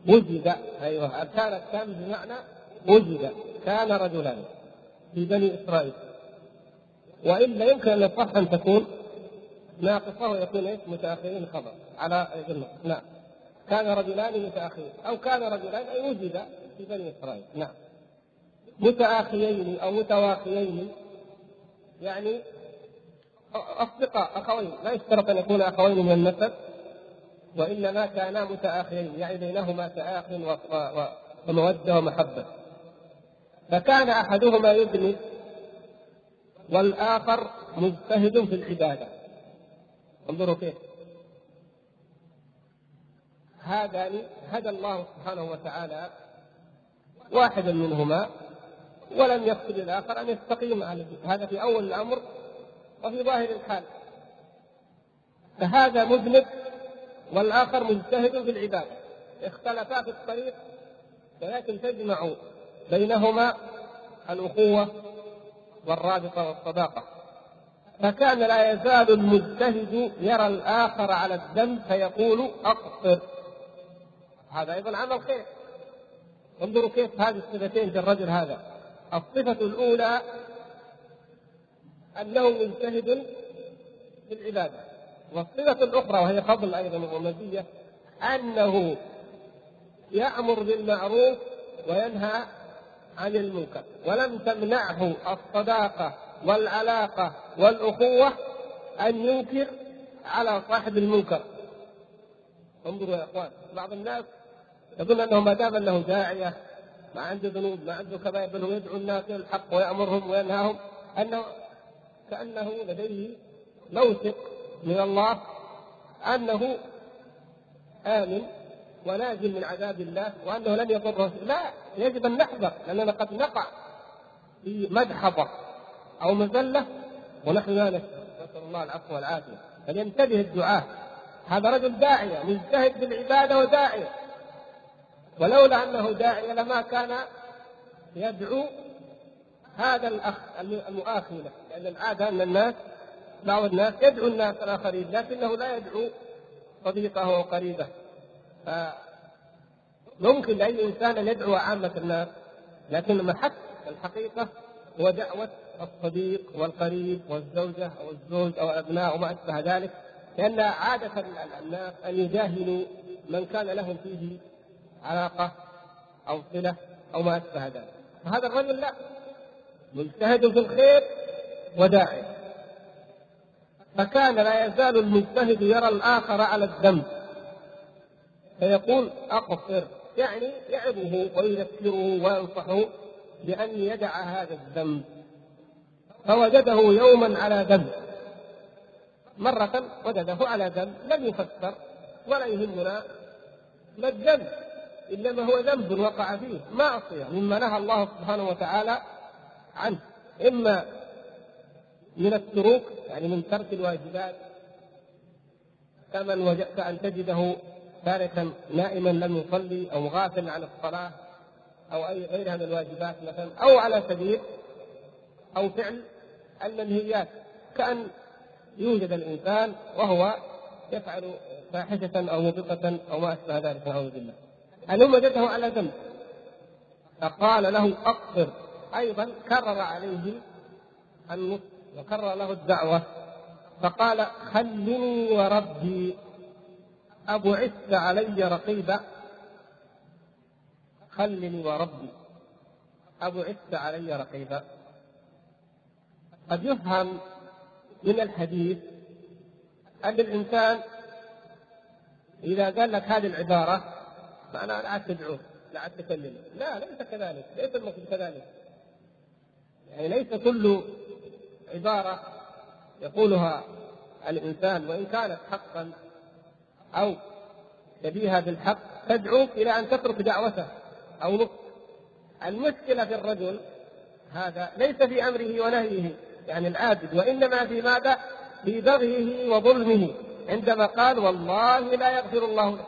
وجد. أيوه. كانت تام بمعنى وجد؟ كان رجلان في بني إسرائيل. وإلا يمكن أن يصح أن تكون ناقصه ويكون إيش؟ متأخرين خبر على نعم. كان رجلان متأخرين. أو كان رجلان أي وجد في بني إسرائيل. نعم. متآخيين أو متواخيين يعني أصدقاء أخوين. لا يشترط أن يكون أخوين من النسب. وإنما كانا متآخيين يعني بينهما تآخ ومودة ومحبة. فكان أحدهما يبني والآخر مجتهد في العبادة. انظروا كيف. هذان هدى الله سبحانه وتعالى واحدا منهما ولم يقصد الآخر أن يستقيم على هذا في أول الأمر وفي ظاهر الحال. فهذا مذنب والآخر مجتهد في العبادة. اختلفا في الطريق ولكن تجمع بينهما الأخوة والرابطة والصداقة. فكان لا يزال المجتهد يرى الآخر على الذنب فيقول أقصر. هذا أيضا عمل خير. انظروا كيف هذه الصفتين في الرجل هذا. الصفة الأولى أنه مجتهد في العبادة. والصفة الأخرى وهي فضل أيضا ومزيه أنه يأمر بالمعروف وينهى عن المنكر. ولم تمنعه الصداقة والعلاقة والأخوة أن ينكر على صاحب المنكر. انظروا يا إخوان بعض الناس يظن أنه ما دام أنه داعية ما عنده ذنوب ما عنده كبائر بل هو يدعو الناس إلى الحق ويأمرهم وينهاهم أنه كأنه لديه موثق من الله أنه آمن وناجي من عذاب الله وأنه لن يضره. لا يجب أن نحذر لأننا قد نقع في مدحضة أو مذلة ونحن نسال نسأل الله العفو والعافية. فلينتبه الدعاه هذا رجل داعية مجتهد بالعباده وداعية. ولولا أنه داعية لما كان يدعو هذا الأخ المؤاخي له لأن العادة أن الناس بعض الناس يدعو الناس الآخرين لكنه لا يدعو صديقه وقريبه ممكن لأي إنسان أن يدعو عامة الناس لكن محك الحقيقة هو دعوة الصديق والقريب والزوجة أو الزوج أو الابناء وما أشبه ذلك لأن عادة الناس أن يجاهلوا من كان لهم فيه علاقة أو صلة أو ما أشبه ذلك. فهذا الرجل لا مجتهد في الخير وداعي. فكان لا يزال المجتهد يرى الآخر على الذنب فيقول أقصر يعني يعظه ويذكره وينصحه بأن يدع هذا الذنب. فوجده يوما على ذنب مرة وجده على ذنب لم يفسر ولا يهمنا. ما الذنب إنما هو ذنب وقع فيه. معصية مما نهى الله سبحانه وتعالى عنه. إما من التروك يعني من ترك الواجبات. كمن وجدت أن تجده تاركا نائما لم يصلي أو غافلا عن الصلاة أو أي غيرها من الواجبات مثلا أو على سبيل أو فعل المنهيات كأن يوجد الإنسان وهو يفعل فاحشة أو موبقة أو ما أشبه ذلك نعوذ بالله. المهم وجده على ذنب؟ فقال له أقصر. أيضا كرر عليه النصح وكرر له الدعوة. فقال خلني وربي. أبعثت علي رقيبا؟ خلني وربي. أبعثت علي رقيبا. قد يفهم من الحديث أن الإنسان إذا قال لك هذه العبارة فأنا لا تدعوه لا تكلمه. لا ليس كذلك ليس المقصود كذلك. يعني ليس كل عبارة يقولها الإنسان وإن كانت حقا أو شبيهة بالحق تدعوك إلى أن تترك دعوته أو نصح المشكلة في الرجل هذا ليس في أمره ونهيه. يعني العابد وإنما في ماذا؟ في بغيه وظلمه. عندما قال والله لا يغفر الله له.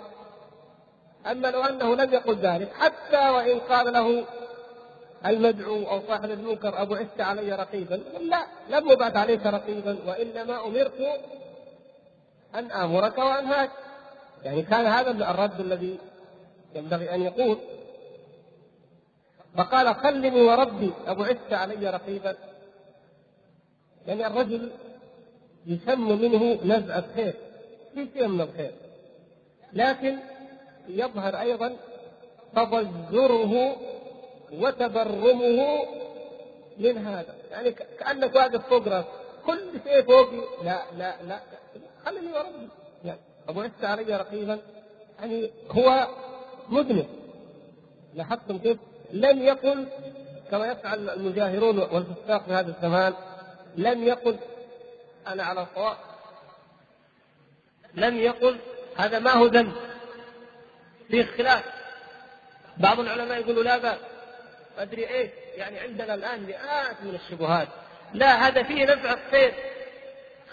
أما لو أنه لم يقل ذلك حتى وإن قال له المدعو أو صاحب المنكر أبو عشت علي رقيبا لا لم أبعث عليك رقيبا وإنما أمرت أن آمرك وأنهاك. يعني كان هذا الرد الذي ينبغي أن يقول. فقال خلني وربي أبو عشت علي رقيبا. يعني الرجل يسم منه نزعة خير في شيء من الخير. لكن يظهر أيضا تضجره وتبرمه من هذا. يعني كأنك واقف فوق راسه كل شيء فوقي لا لا لا. خلني وربي يعني أبو عيسى علي رقيبا. يعني هو مذنب. لاحظتم كيف؟ لم يقل كما يفعل المجاهرون والفساق في هذا الزمان لم يقل أنا على صواب لم يقل هذا ما هو ذنب. في خلاف بعض العلماء يقولوا لا بأس. أدري إيش. يعني عندنا الآن مئات من الشبهات. لا هذا فيه نفع خير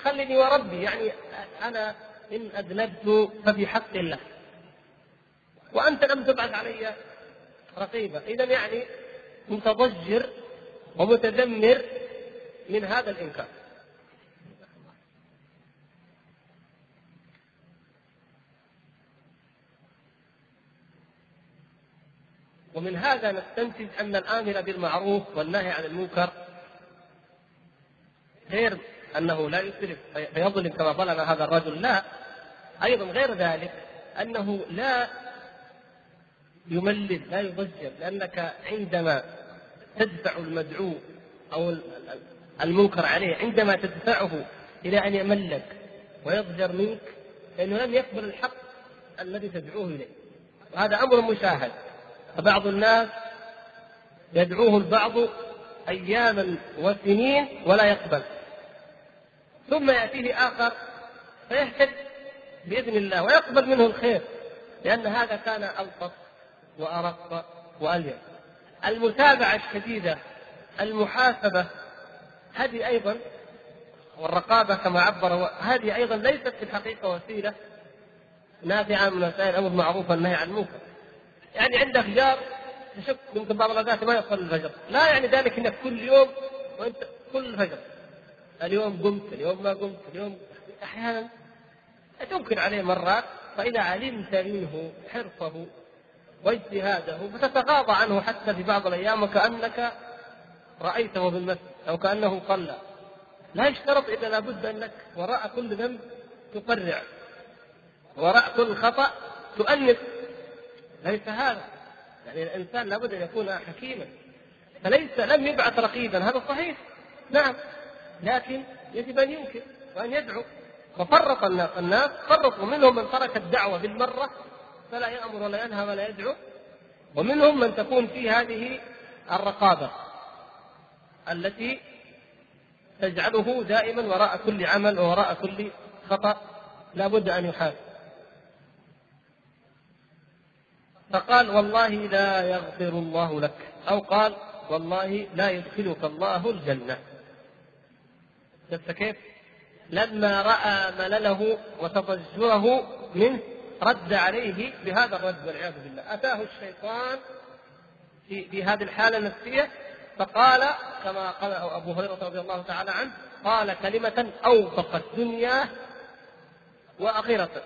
خلني وربي. يعني أنا إن أذنبت ففي حق الله. وأنت لم تبعث علي رقيبا. إذا يعني متضجر ومتذمر من هذا الإنكار. ومن هذا نستنتج أن الآمر بالمعروف والنهي عن المنكر غير أنه لا يسرف فيظلم كما ظلم هذا الرجل. لا أيضا غير ذلك أنه لا يملل لا يضجر لأنك عندما تدفع المدعو أو المنكر عليه عندما تدفعه إلى أن يملك ويضجر منك فإنه لم يقبل الحق الذي تدعوه إليه. وهذا أمر مشاهد. فبعض الناس يدعوه البعض أياما وسنين ولا يقبل. ثم يأتيه آخر فيحتج بإذن الله ويقبل منه الخير لأن هذا كان ألطف وأرق وألين المتابعة الشديدة المحاسبة هذه أيضا والرقابة كما عبر هذه أيضا ليست في الحقيقة وسيلة نافعة من وسائل الأمر بالمعروف والنهي عن المنكر. يعني عندك جار تشك يمكن بعض الأوقات ما يصلي الفجر. لا يعني ذلك أنك كل يوم وأنت كل الفجر. اليوم قمت اليوم ما قمت اليوم أحيانا تنكر عليه مرات فإذا علمت منه حرصه واجتهاده فتتغاضى عنه حتى في بعض الأيام وكأنك رأيته في المسجد أو كأنه صلى لا يشترط إلا لابد أنك وراء كل ذنب تقرع. وراء كل خطأ تؤنف ليس هذا. يعني الإنسان لابد أن يكون حكيما. فليس لم يبعث رقيبا. هذا صحيح. نعم. لكن يجب أن ينكر وأن يدعو. وفرق الناس. الناس فرقوا. منهم من ترك الدعوة بالمرة. فلا يأمر ولا ينهى ولا يدعو. ومنهم من تكون فيه هذه الرقابة. التي تجعله دائما وراء كل عمل ووراء كل خطأ لا بد أن يحاسب فقال والله لا يغفر الله لك أو قال والله لا يدخلك الله الجنة. شفت كيف؟ لما رأى ملله وتضجره منه رد عليه بهذا الرد والعياذ بالله. أتاه الشيطان في, في هذه الحالة النفسية فقال كما قال أبو هريرة رضي الله تعالى عنه قال كلمة أوفقت دنياه وآخرته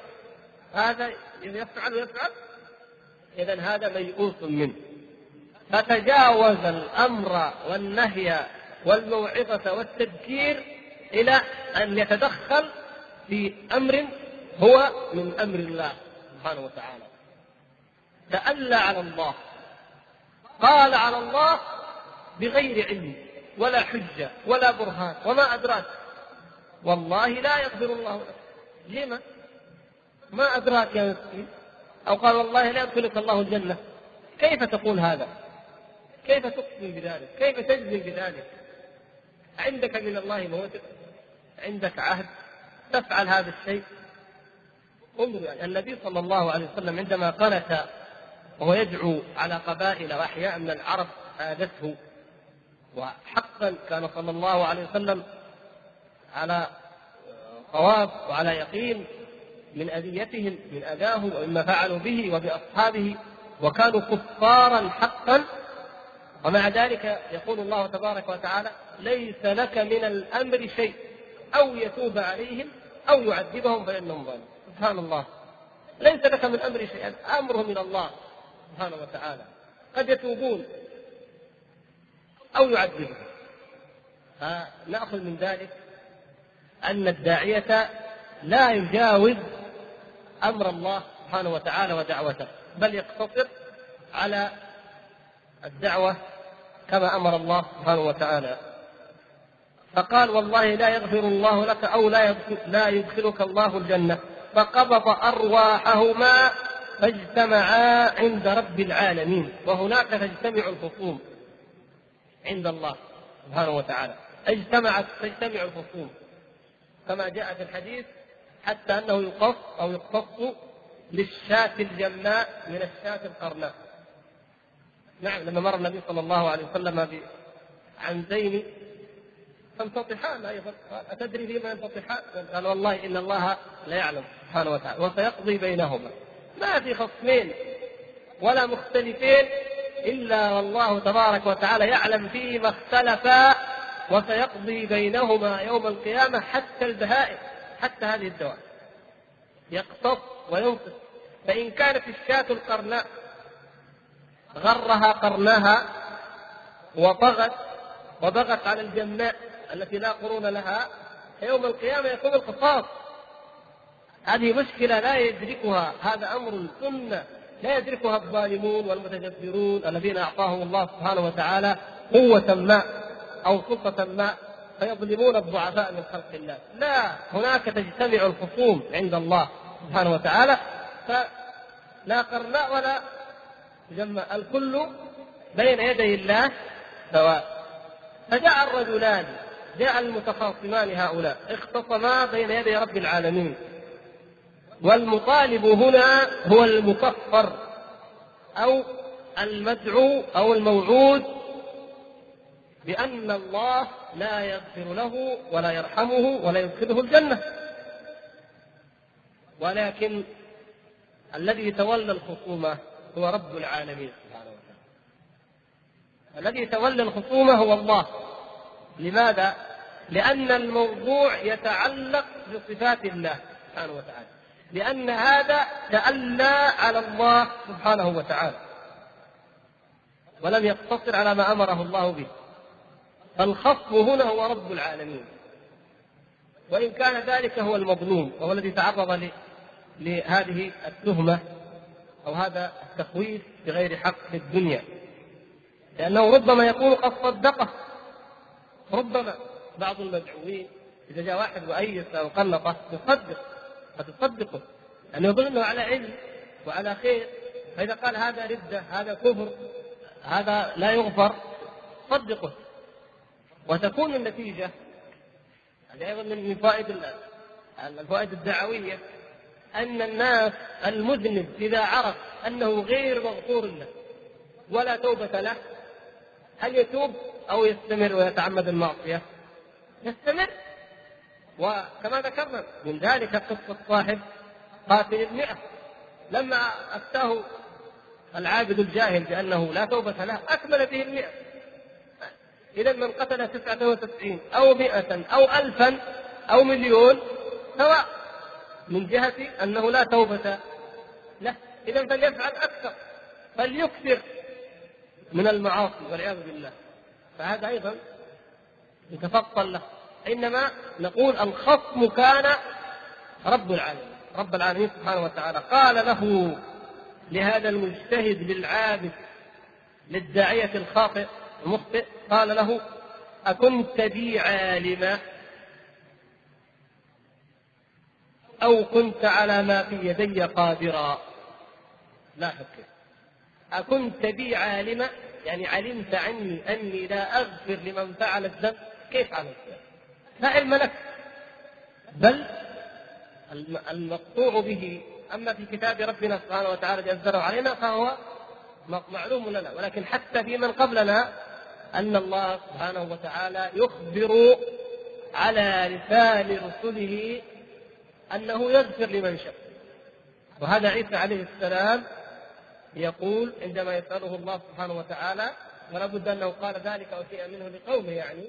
هذا يفعل ويفعل إذا هذا ميؤوس منه. فتجاوز الأمر والنهي والموعظة والتذكير إلى أن يتدخل في أمر هو من أمر الله سبحانه وتعالى. تألى على الله. قال على الله بغير علم ولا حجة ولا برهان وما أدراك والله لا يغفر الله لك لما؟ ما أدراك يا مسكين أو قال والله لا يدخلك الله الجنة كيف تقول هذا؟ كيف تقسم بذلك؟ كيف تجزم بذلك؟ عندك من الله موثق عندك عهد تفعل هذا الشيء انظر يعني النبي صلى الله عليه وسلم عندما قنت وهو يدعو على قبائل وأحياء من العرب آذته وحقا كان صلى الله عليه وسلم على صواب وعلى يقين من أذيتهم من أذاهم ومما فعلوا به وبأصحابه وكانوا كفارا حقا. ومع ذلك يقول الله تبارك وتعالى ليس لك من الأمر شيء أو يتوب عليهم أو يعذبهم فإنهم ظالمون. سبحان الله. ليس لك من أمر شيء أمره من الله سبحانه وتعالى. قد يتوبون أو يعذبهم فنأخذ من ذلك أن الداعية لا يجاوز أمر الله سبحانه وتعالى ودعوته بل يقتصر على الدعوة كما أمر الله سبحانه وتعالى. فقال والله لا يغفر الله لك أو لا لا يدخلك الله الجنة. فقبض أرواحهما فاجتمعا عند رب العالمين وهناك تجتمع الخصوم. عند الله سبحانه وتعالى. اجتمعت تجتمع الخصوم. كما جاء في الحديث حتى أنه يقص أو يقتص للشاة الجماء من الشاة القرناء. نعم لما مر النبي صلى الله عليه وسلم بعنزين تنتطحان أيضا. أتدري فيما ينتطحان؟ قال والله إن الله لا يعلم سبحانه وتعالى. وسيقضي بينهما. ما في خصمين ولا مختلفين. إلا والله تبارك وتعالى يعلم فيما اختلفا وسيقضي بينهما يوم القيامة حتى البهائم حتى هذه الدواب يقتص وينقص فإن كانت الشاة القرناء غرها قرناها وطغت وبغت على الجماء التي لا قرون لها يوم القيامة يكون القصاص هذه مشكلة لا يدركها. هذا أمر سنة. لا يدركها الظالمون والمتجبرون الذين أعطاهم الله سبحانه وتعالى قوة ما أو سلطة ما فيظلمون الضعفاء من خلق الله. لا هناك تجتمع الخصوم عند الله سبحانه وتعالى فلا قرناء ولا جمع الكل بين يدي الله سواء. فجاء الرجلان جاء المتخاصمان هؤلاء اختصما بين يدي رب العالمين. والمطالب هنا هو المكفر أو المدعو أو الموعود بأن الله لا يغفر له ولا يرحمه ولا يدخله الجنة. ولكن الذي تولى الخصومة هو رب العالمين سبحانه وتعالى. الذي تولى الخصومة هو الله. لماذا؟ لأن الموضوع يتعلق بصفات الله سبحانه وتعالى. لأن هذا تألى على الله سبحانه وتعالى ولم يقتصر على ما أمره الله به. فالخصم هنا هو رب العالمين. وإن كان ذلك هو المظلوم وهو الذي تعرض لهذه التهمة أو هذا التخويف بغير حق في الدنيا. لأنه ربما يكون قد صدقه. ربما بعض المدعوين إذا جاء واحد وأيس أو قنطه يصدق. فتصدقه لأنه يظن أنه على علم وعلى خير. فإذا قال هذا ردة هذا كفر هذا لا يغفر صدقه. وتكون النتيجة هذه أيضا من فوائد الفوائد الدعوية أن الناس المذنب إذا عرف أنه غير مغفور له ولا توبة له هل يتوب أو يستمر ويتعمد المعصية؟ يستمر. وكما ذكرنا من ذلك قصة صاحب قاتل المئة. لما أفتاه العابد الجاهل بأنه لا توبة له أكمل به المئة. إذا من قتل تسعة وتسعين أو مئة أو ألفا أو مليون سواء من جهة أنه لا توبة له. إذا فليفعل أكثر فليكثر من المعاصي والعياذ بالله. فهذا أيضا يتفطن له. إنما نقول الخصم كان رب العالمين. رب العالمين سبحانه وتعالى قال له لهذا المجتهد للعابد للداعية الخاطئ المخطئ قال له أكنت بي عالما أو كنت على ما في يدي قادرا. لا شك. أكنت بي عالما يعني علمت عني أني لا أغفر لمن فعل الذنب. كيف علمت لا علم لك. بل المقطوع به أما في كتاب ربنا سبحانه وتعالى جزره علينا فهو معلوم لنا ولكن حتى في من قبلنا أن الله سبحانه وتعالى يخبر على لسان رسله أنه يغفر لمن شاء. وهذا عيسى عليه السلام يقول عندما يسأله الله سبحانه وتعالى ولا بد أنه قال ذلك أو شيئا منه لقومه يعني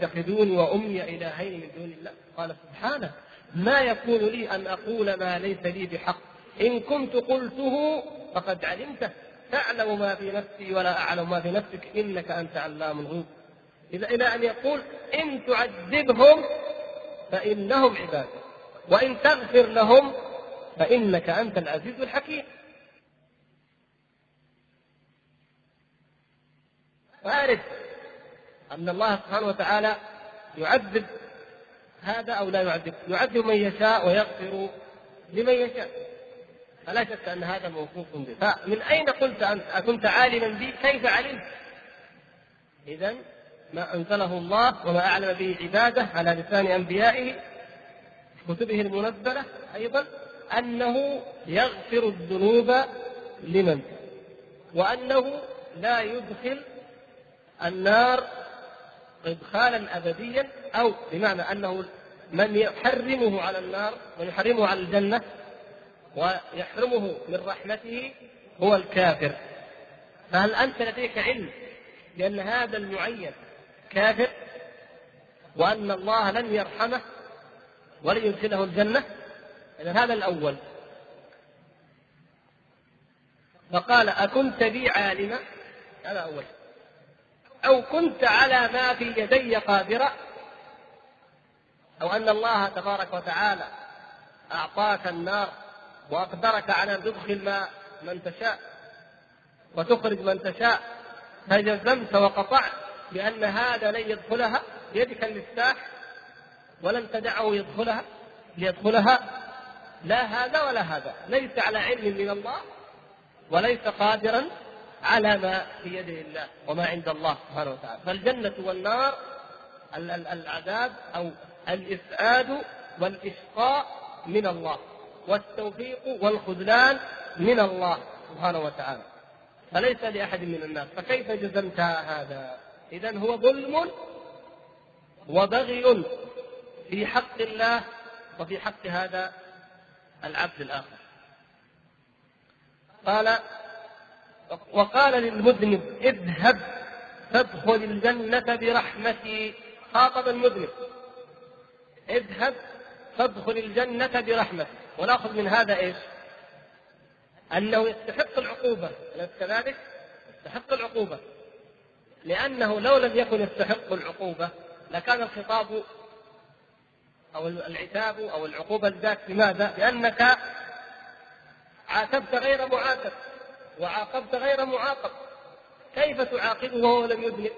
تتخذوني وأمي إلهين من دون الله. قال سبحانه ما يكون لي أن أقول ما ليس لي بحق. إن كنت قلته فقد علمته. تعلم ما في نفسي ولا أعلم ما في نفسك. إنك أنت علام الغيوب. إلى أن يقول إن تعذبهم فإنهم عبادك وإن تغفر لهم فإنك أنت العزيز الحكيم. فأعرف أن الله سبحانه وتعالى يعذب هذا أو لا يعذب. يعذب من يشاء ويغفر لمن يشاء. فلا شك أن هذا موصوف به. فمن أين قلت أنت أكنت عالما بي؟ كيف علمت؟ إذا ما أنزله الله وما أعلم به عباده على لسان أنبيائه كتبه المنزلة أيضا أنه يغفر الذنوب لمن؟ وأنه لا يدخل النار إدخالا أبديا أو بمعنى أنه من يحرمه على النار ويحرمه على الجنة ويحرمه من رحمته هو الكافر. فهل أنت لديك علم بأن هذا المعين كافر وأن الله لن يرحمه ولن يدخله الجنة؟ إذا هذا الأول. فقال أكنت بي عالما؟ هذا أول. أو كنت على ما في يدي قادرا أو أن الله تبارك وتعالى أعطاك النار وأقدرك على أن تدخل ما من تشاء وتخرج من تشاء فجزمت وقطعت بأن هذا لن يدخلها بيدك المفتاح ولن تدعه يدخلها ليدخلها لا هذا ولا هذا ليس على علم من الله وليس قادرا على ما في يده الله وما عند الله سبحانه وتعالى. فالجنة والنار العذاب أو الإسعاد والإشقاء من الله والتوفيق والخذلان من الله سبحانه وتعالى. فليس لأحد من الناس. فكيف جزمت هذا؟ إذا هو ظلم وبغي في حق الله وفي حق هذا العبد الآخر. قال وقال للمذنب اذهب فادخل الجنة برحمتي خاطب المذنب اذهب فادخل الجنة برحمتي ونأخذ من هذا إيش؟ أنه يستحق العقوبة أليس كذلك؟ يستحق العقوبة لأنه لو لم يكن يستحق العقوبة لكان الخطاب أو العتاب أو العقوبة ذات لماذا؟ لأنك عاتبت غير معاتب وعاقبت غير معاقب. كيف تعاقبه وهو لم يذنب؟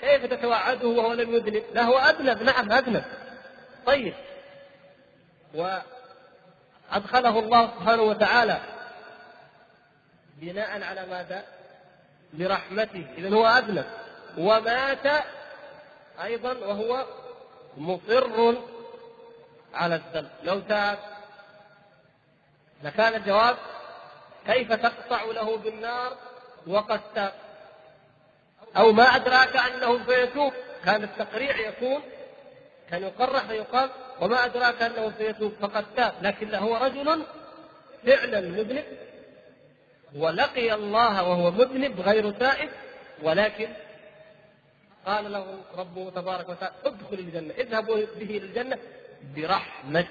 كيف تتوعده وهو لم يذنب؟ لا هو أذنب نعم أذنب طيب. وأدخله الله سبحانه وتعالى بناء على ماذا؟ برحمته. إذا هو أذنب ومات أيضا وهو مصر على الذنب. لو تاب. لكان الجواب كيف تقطع له بالنار وقد تاب أو ما أدراك أنه سيتوب. كان التقريع يكون كان يقرع فيقال وما أدراك أنه سيتوب فقد تاب. لكن هو رجل فعلا مذنب ولقي الله وهو مذنب غير تائب ولكن قال له ربه تبارك وتعالى ادخل الجنة. اذهبوا به إلى الجنة برحمة.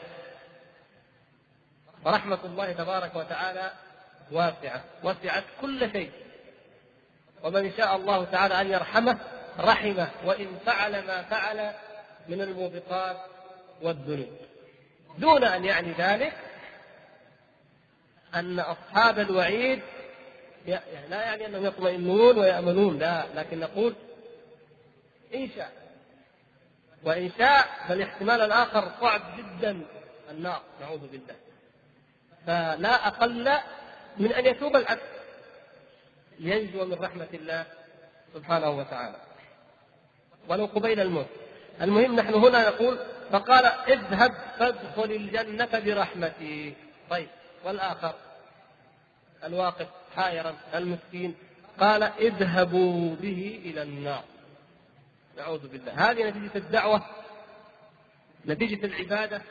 ورحمة الله تبارك وتعالى واسعة وسعت كل شيء. ومن شاء الله تعالى أن يرحمه رحمه وإن فعل ما فعل من الموبقات والذنوب. دون أن يعني ذلك أن أصحاب الوعيد يعني لا يعني أنهم يطمئنون ويأمنون لا لكن نقول إن شاء. وإن شاء فالاحتمال الآخر صعب جدا النار نعوذ بالله. فلا أقل من أن يتوب العبد لينجو من رحمة الله سبحانه وتعالى. ولو قبيل الموت. المهم نحن هنا نقول فقال اذهب فادخل الجنة برحمتي. طيب والآخر؟ الواقف حائرا المسكين. قال اذهبوا به إلى النار. نعوذ بالله. هذه نتيجة الدعوة نتيجة العبادة.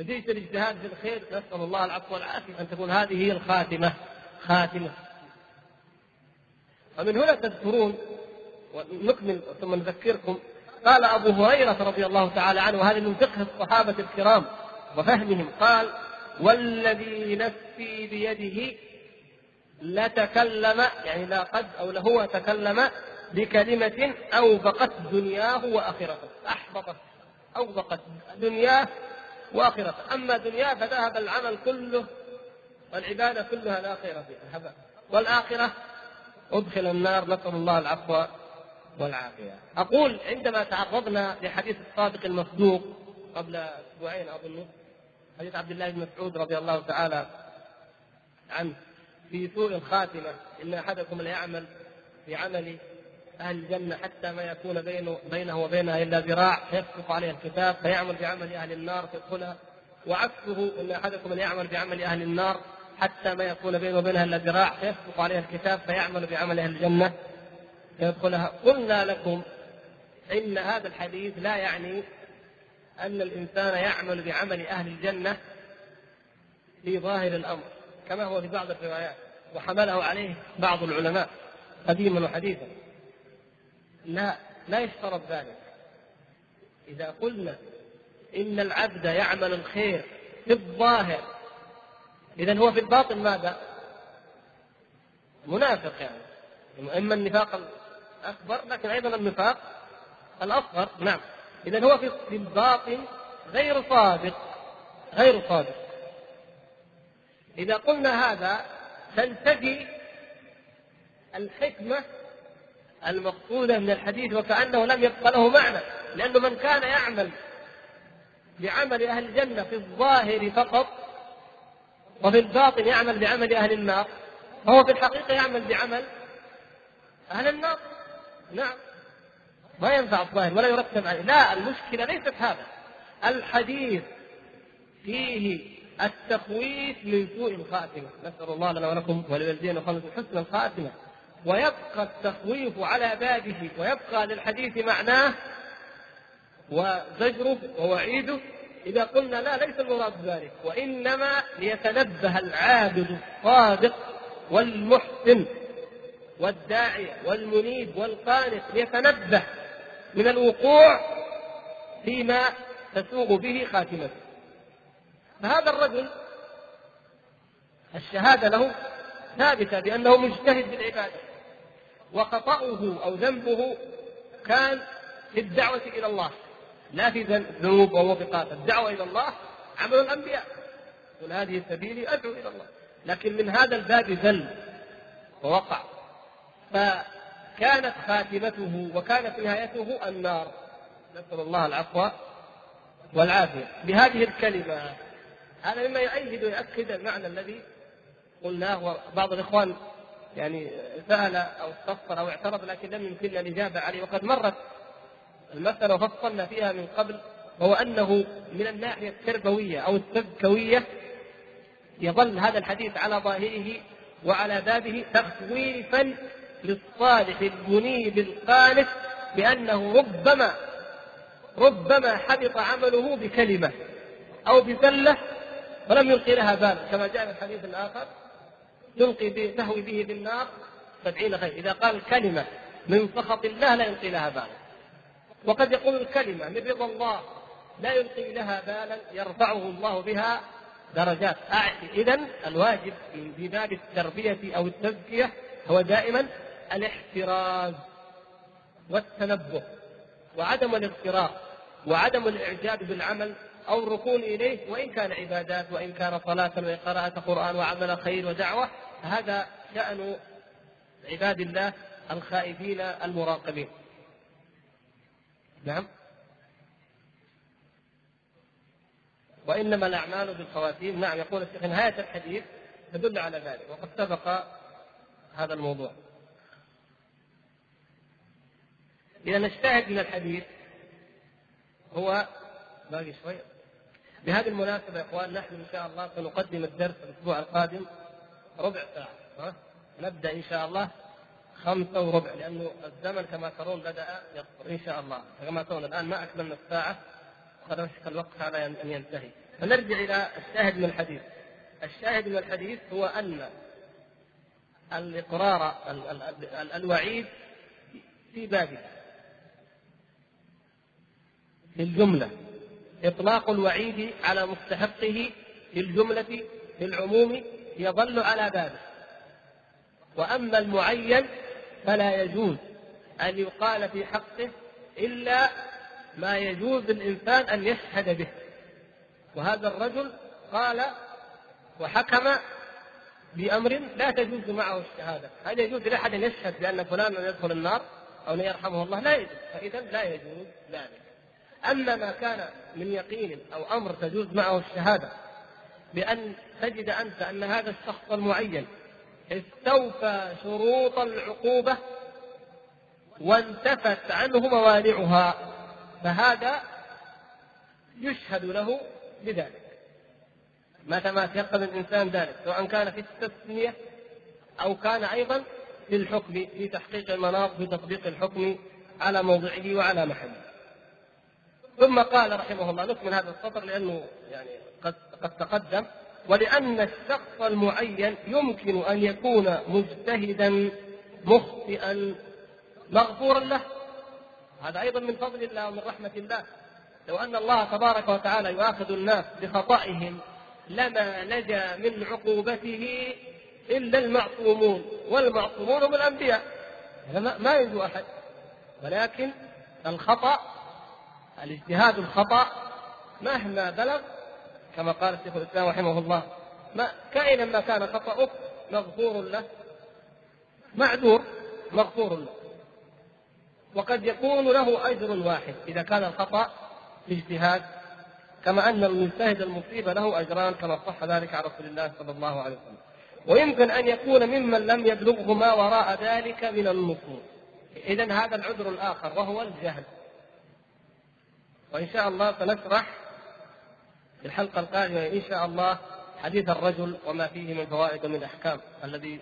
نتيجة الاجتهاد في الخير نسأل الله العفو والعافية. أن تكون هذه هي الخاتمة. خاتمة. ومن هنا تذكرون ونكمل ثم نذكركم قال أبو هريرة رضي الله تعالى عنه وهذا من فقه الصحابة الكرام وفهمهم قال والذي نفسي بيده لتكلم يعني لا قد أو لهو تكلم بكلمة أوبقت دنياه وآخرته. أحبطت أوبقت دنياه وآخرته أما دنياه فذهب العمل كله والعبادة كلها لا خير فيها هباء والآخرة أدخل النار. نسأل الله العفو والعافية. أقول عندما تعرضنا لحديث الصادق المصدوق قبل أسبوعين أظن حديث عبد الله بن مسعود رضي الله تعالى عنه في سوء الخاتمة إن أحدكم ليعمل في عمل أهل الجنة حتى ما يكون بينه بينه وبينها إلا ذراع فيسبق عليه الكتاب فيعمل بعمل أهل النار فيدخلها وعكسه أن أحدكم ليعمل بعمل أهل النار حتى ما يكون بينه وبينها إلا ذراع فيسبق عليها الكتاب فيعمل بعمل أهل الجنة فيدخلها. قلنا لكم إن هذا الحديث لا يعني أن الإنسان يعمل بعمل أهل الجنة في ظاهر الأمر كما هو في بعض الروايات وحمله عليه بعض العلماء قديما وحديثا. لا لا يشترط ذلك. إذا قلنا إن العبد يعمل الخير في الظاهر إذا هو في الباطن ماذا؟ منافق يعني. إما النفاق الأكبر لكن أيضا النفاق الأصغر. نعم. إذا هو في الباطن غير صادق غير صادق. إذا قلنا هذا تنتفي الحكمة المقصودة من الحديث وكأنه لم يبقى له معنى لأنه من كان يعمل بعمل أهل الجنة في الظاهر فقط وفي الباطن يعمل بعمل أهل النار فهو في الحقيقة يعمل بعمل أهل النار. نعم. ما ينفع الظاهر ولا يرتب عليه. لا المشكلة ليست هذا. الحديث فيه التخويف من سوء الخاتمة. نسأل الله لنا ولكم ولوالدينا وخلص حسن الخاتمة. ويبقى التخويف على بابه ويبقى للحديث معناه وزجره ووعيده إذا قلنا لا ليس المراد ذلك وإنما ليتنبه العابد الصادق والمحسن والداعية والمنيب والقانت ليتنبه من الوقوع فيما تسوغ به خاتمته. فهذا الرجل الشهادة له ثابتة بأنه مجتهد بالعبادة وخطأه أو ذنبه كان في الدعوة إلى الله. لا في ذنوب وموبقات الدعوة إلى الله عمل الأنبياء. قل هذه سبيلي أدعو إلى الله. لكن من هذا الباب ذل ووقع. فكانت خاتمته وكانت نهايته النار. نسأل الله العفو والعافية. بهذه الكلمة هذا مما يؤيد ويؤكد المعنى الذي قلناه وبعض الإخوان يعني سأل أو استفسر أو اعترض لكن لم يمكننا الإجابة عليه. وقد مرت المسألة وفصلنا فيها من قبل وهو أنه من الناحية التربوية أو التذكوية يظل هذا الحديث على ظاهره وعلى بابه تخويفا للصالح المنيب القانت بأنه ربما ربما حبط عمله بكلمة أو بزلة ولم يلقي لها بال كما جاء في الحديث الآخر. تلقي به تهوي به في النار سبعين خير إذا قال كلمة من سخط الله لا يلقي لها بالا. وقد يقول الكلمة من رضا الله لا يلقي لها بالا يرفعه الله بها درجات. إذا الواجب في باب التربية أو التزكية هو دائما الاحتراز والتنبه وعدم الاغترار وعدم الإعجاب بالعمل أو الركون إليه وإن كان عبادات وإن كان صلاة وقراءه قرآن وعمل خير ودعوة هذا شأن عباد الله الخائفين المراقبين. نعم. وإنما الأعمال بالخواتيم نعم يقول الشيخ نهايه الحديث تدل على ذلك وقد سبق هذا الموضوع. إذا نجتهد من الحديث هو باقي شوي بهذه المناسبة يا إخوان نحن إن شاء الله سنقدم الدرس الأسبوع القادم ربع ساعة ها؟ نبدأ إن شاء الله خمسة وربع لأنه الزمن كما ترون بدأ يقصر إن شاء الله. كما ترون الآن ما أكملنا الساعة وقد الوقت على أن ينتهي. فنرجع إلى الشاهد من الحديث. الشاهد من الحديث هو أن الإقرار الوعيد في بابه. للجملة إطلاق الوعيد على مستحقه للجملة للعموم يظل على بابه. وأما المعين فلا يجوز أن يقال في حقه إلا ما يجوز للإنسان أن يشهد به. وهذا الرجل قال وحكم بأمر لا تجوز معه الشهادة. هل يجوز لأحد أن يشهد بأن فلانا يدخل النار أو أن يرحمه الله؟ لا يجوز. فإذا لا يجوز ذلك. أما ما كان من يقين أو أمر تجوز معه الشهادة بأن تجد أنت أن هذا الشخص المعين استوفى شروط العقوبة وانتفت عنه موانعها فهذا يشهد له بذلك. متى ما تيقن الإنسان ذلك سواء كان في التسمية أو كان أيضا في الحكم في تحقيق المناط في تطبيق الحكم على موضعه وعلى محله. ثم قال رحمه الله نكمل هذا السطر لأنه يعني قد قد تقدم. ولأن الشخص المعين يمكن أن يكون مجتهدا مخطئا مغفورا له. هذا أيضا من فضل الله ومن رحمة الله. لو أن الله تبارك وتعالى يؤاخذ الناس بخطئهم لما نجا من عقوبته إلا المعصومون والمعصومون هم الأنبياء. ما ينجو أحد. ولكن الخطأ الاجتهاد الخطأ مهما بلغ كما قال الشيخ الإسلام رحمه الله ما كائنا ما كان خطأك مغفور له معذور مغفور له. وقد يكون له أجر واحد إذا كان الخطأ اجتهاد كما أن المجتهد المصيب له أجران كما صح ذلك عن رسول الله صلى الله عليه وسلم. ويمكن أن يكون ممن لم يبلغه ما وراء ذلك من النصوص اذا هذا العذر الآخر وهو الجهل. وإن شاء الله سنشرح في الحلقة القادمة إن شاء الله حديث الرجل وما فيه من فوائد ومن أحكام الذي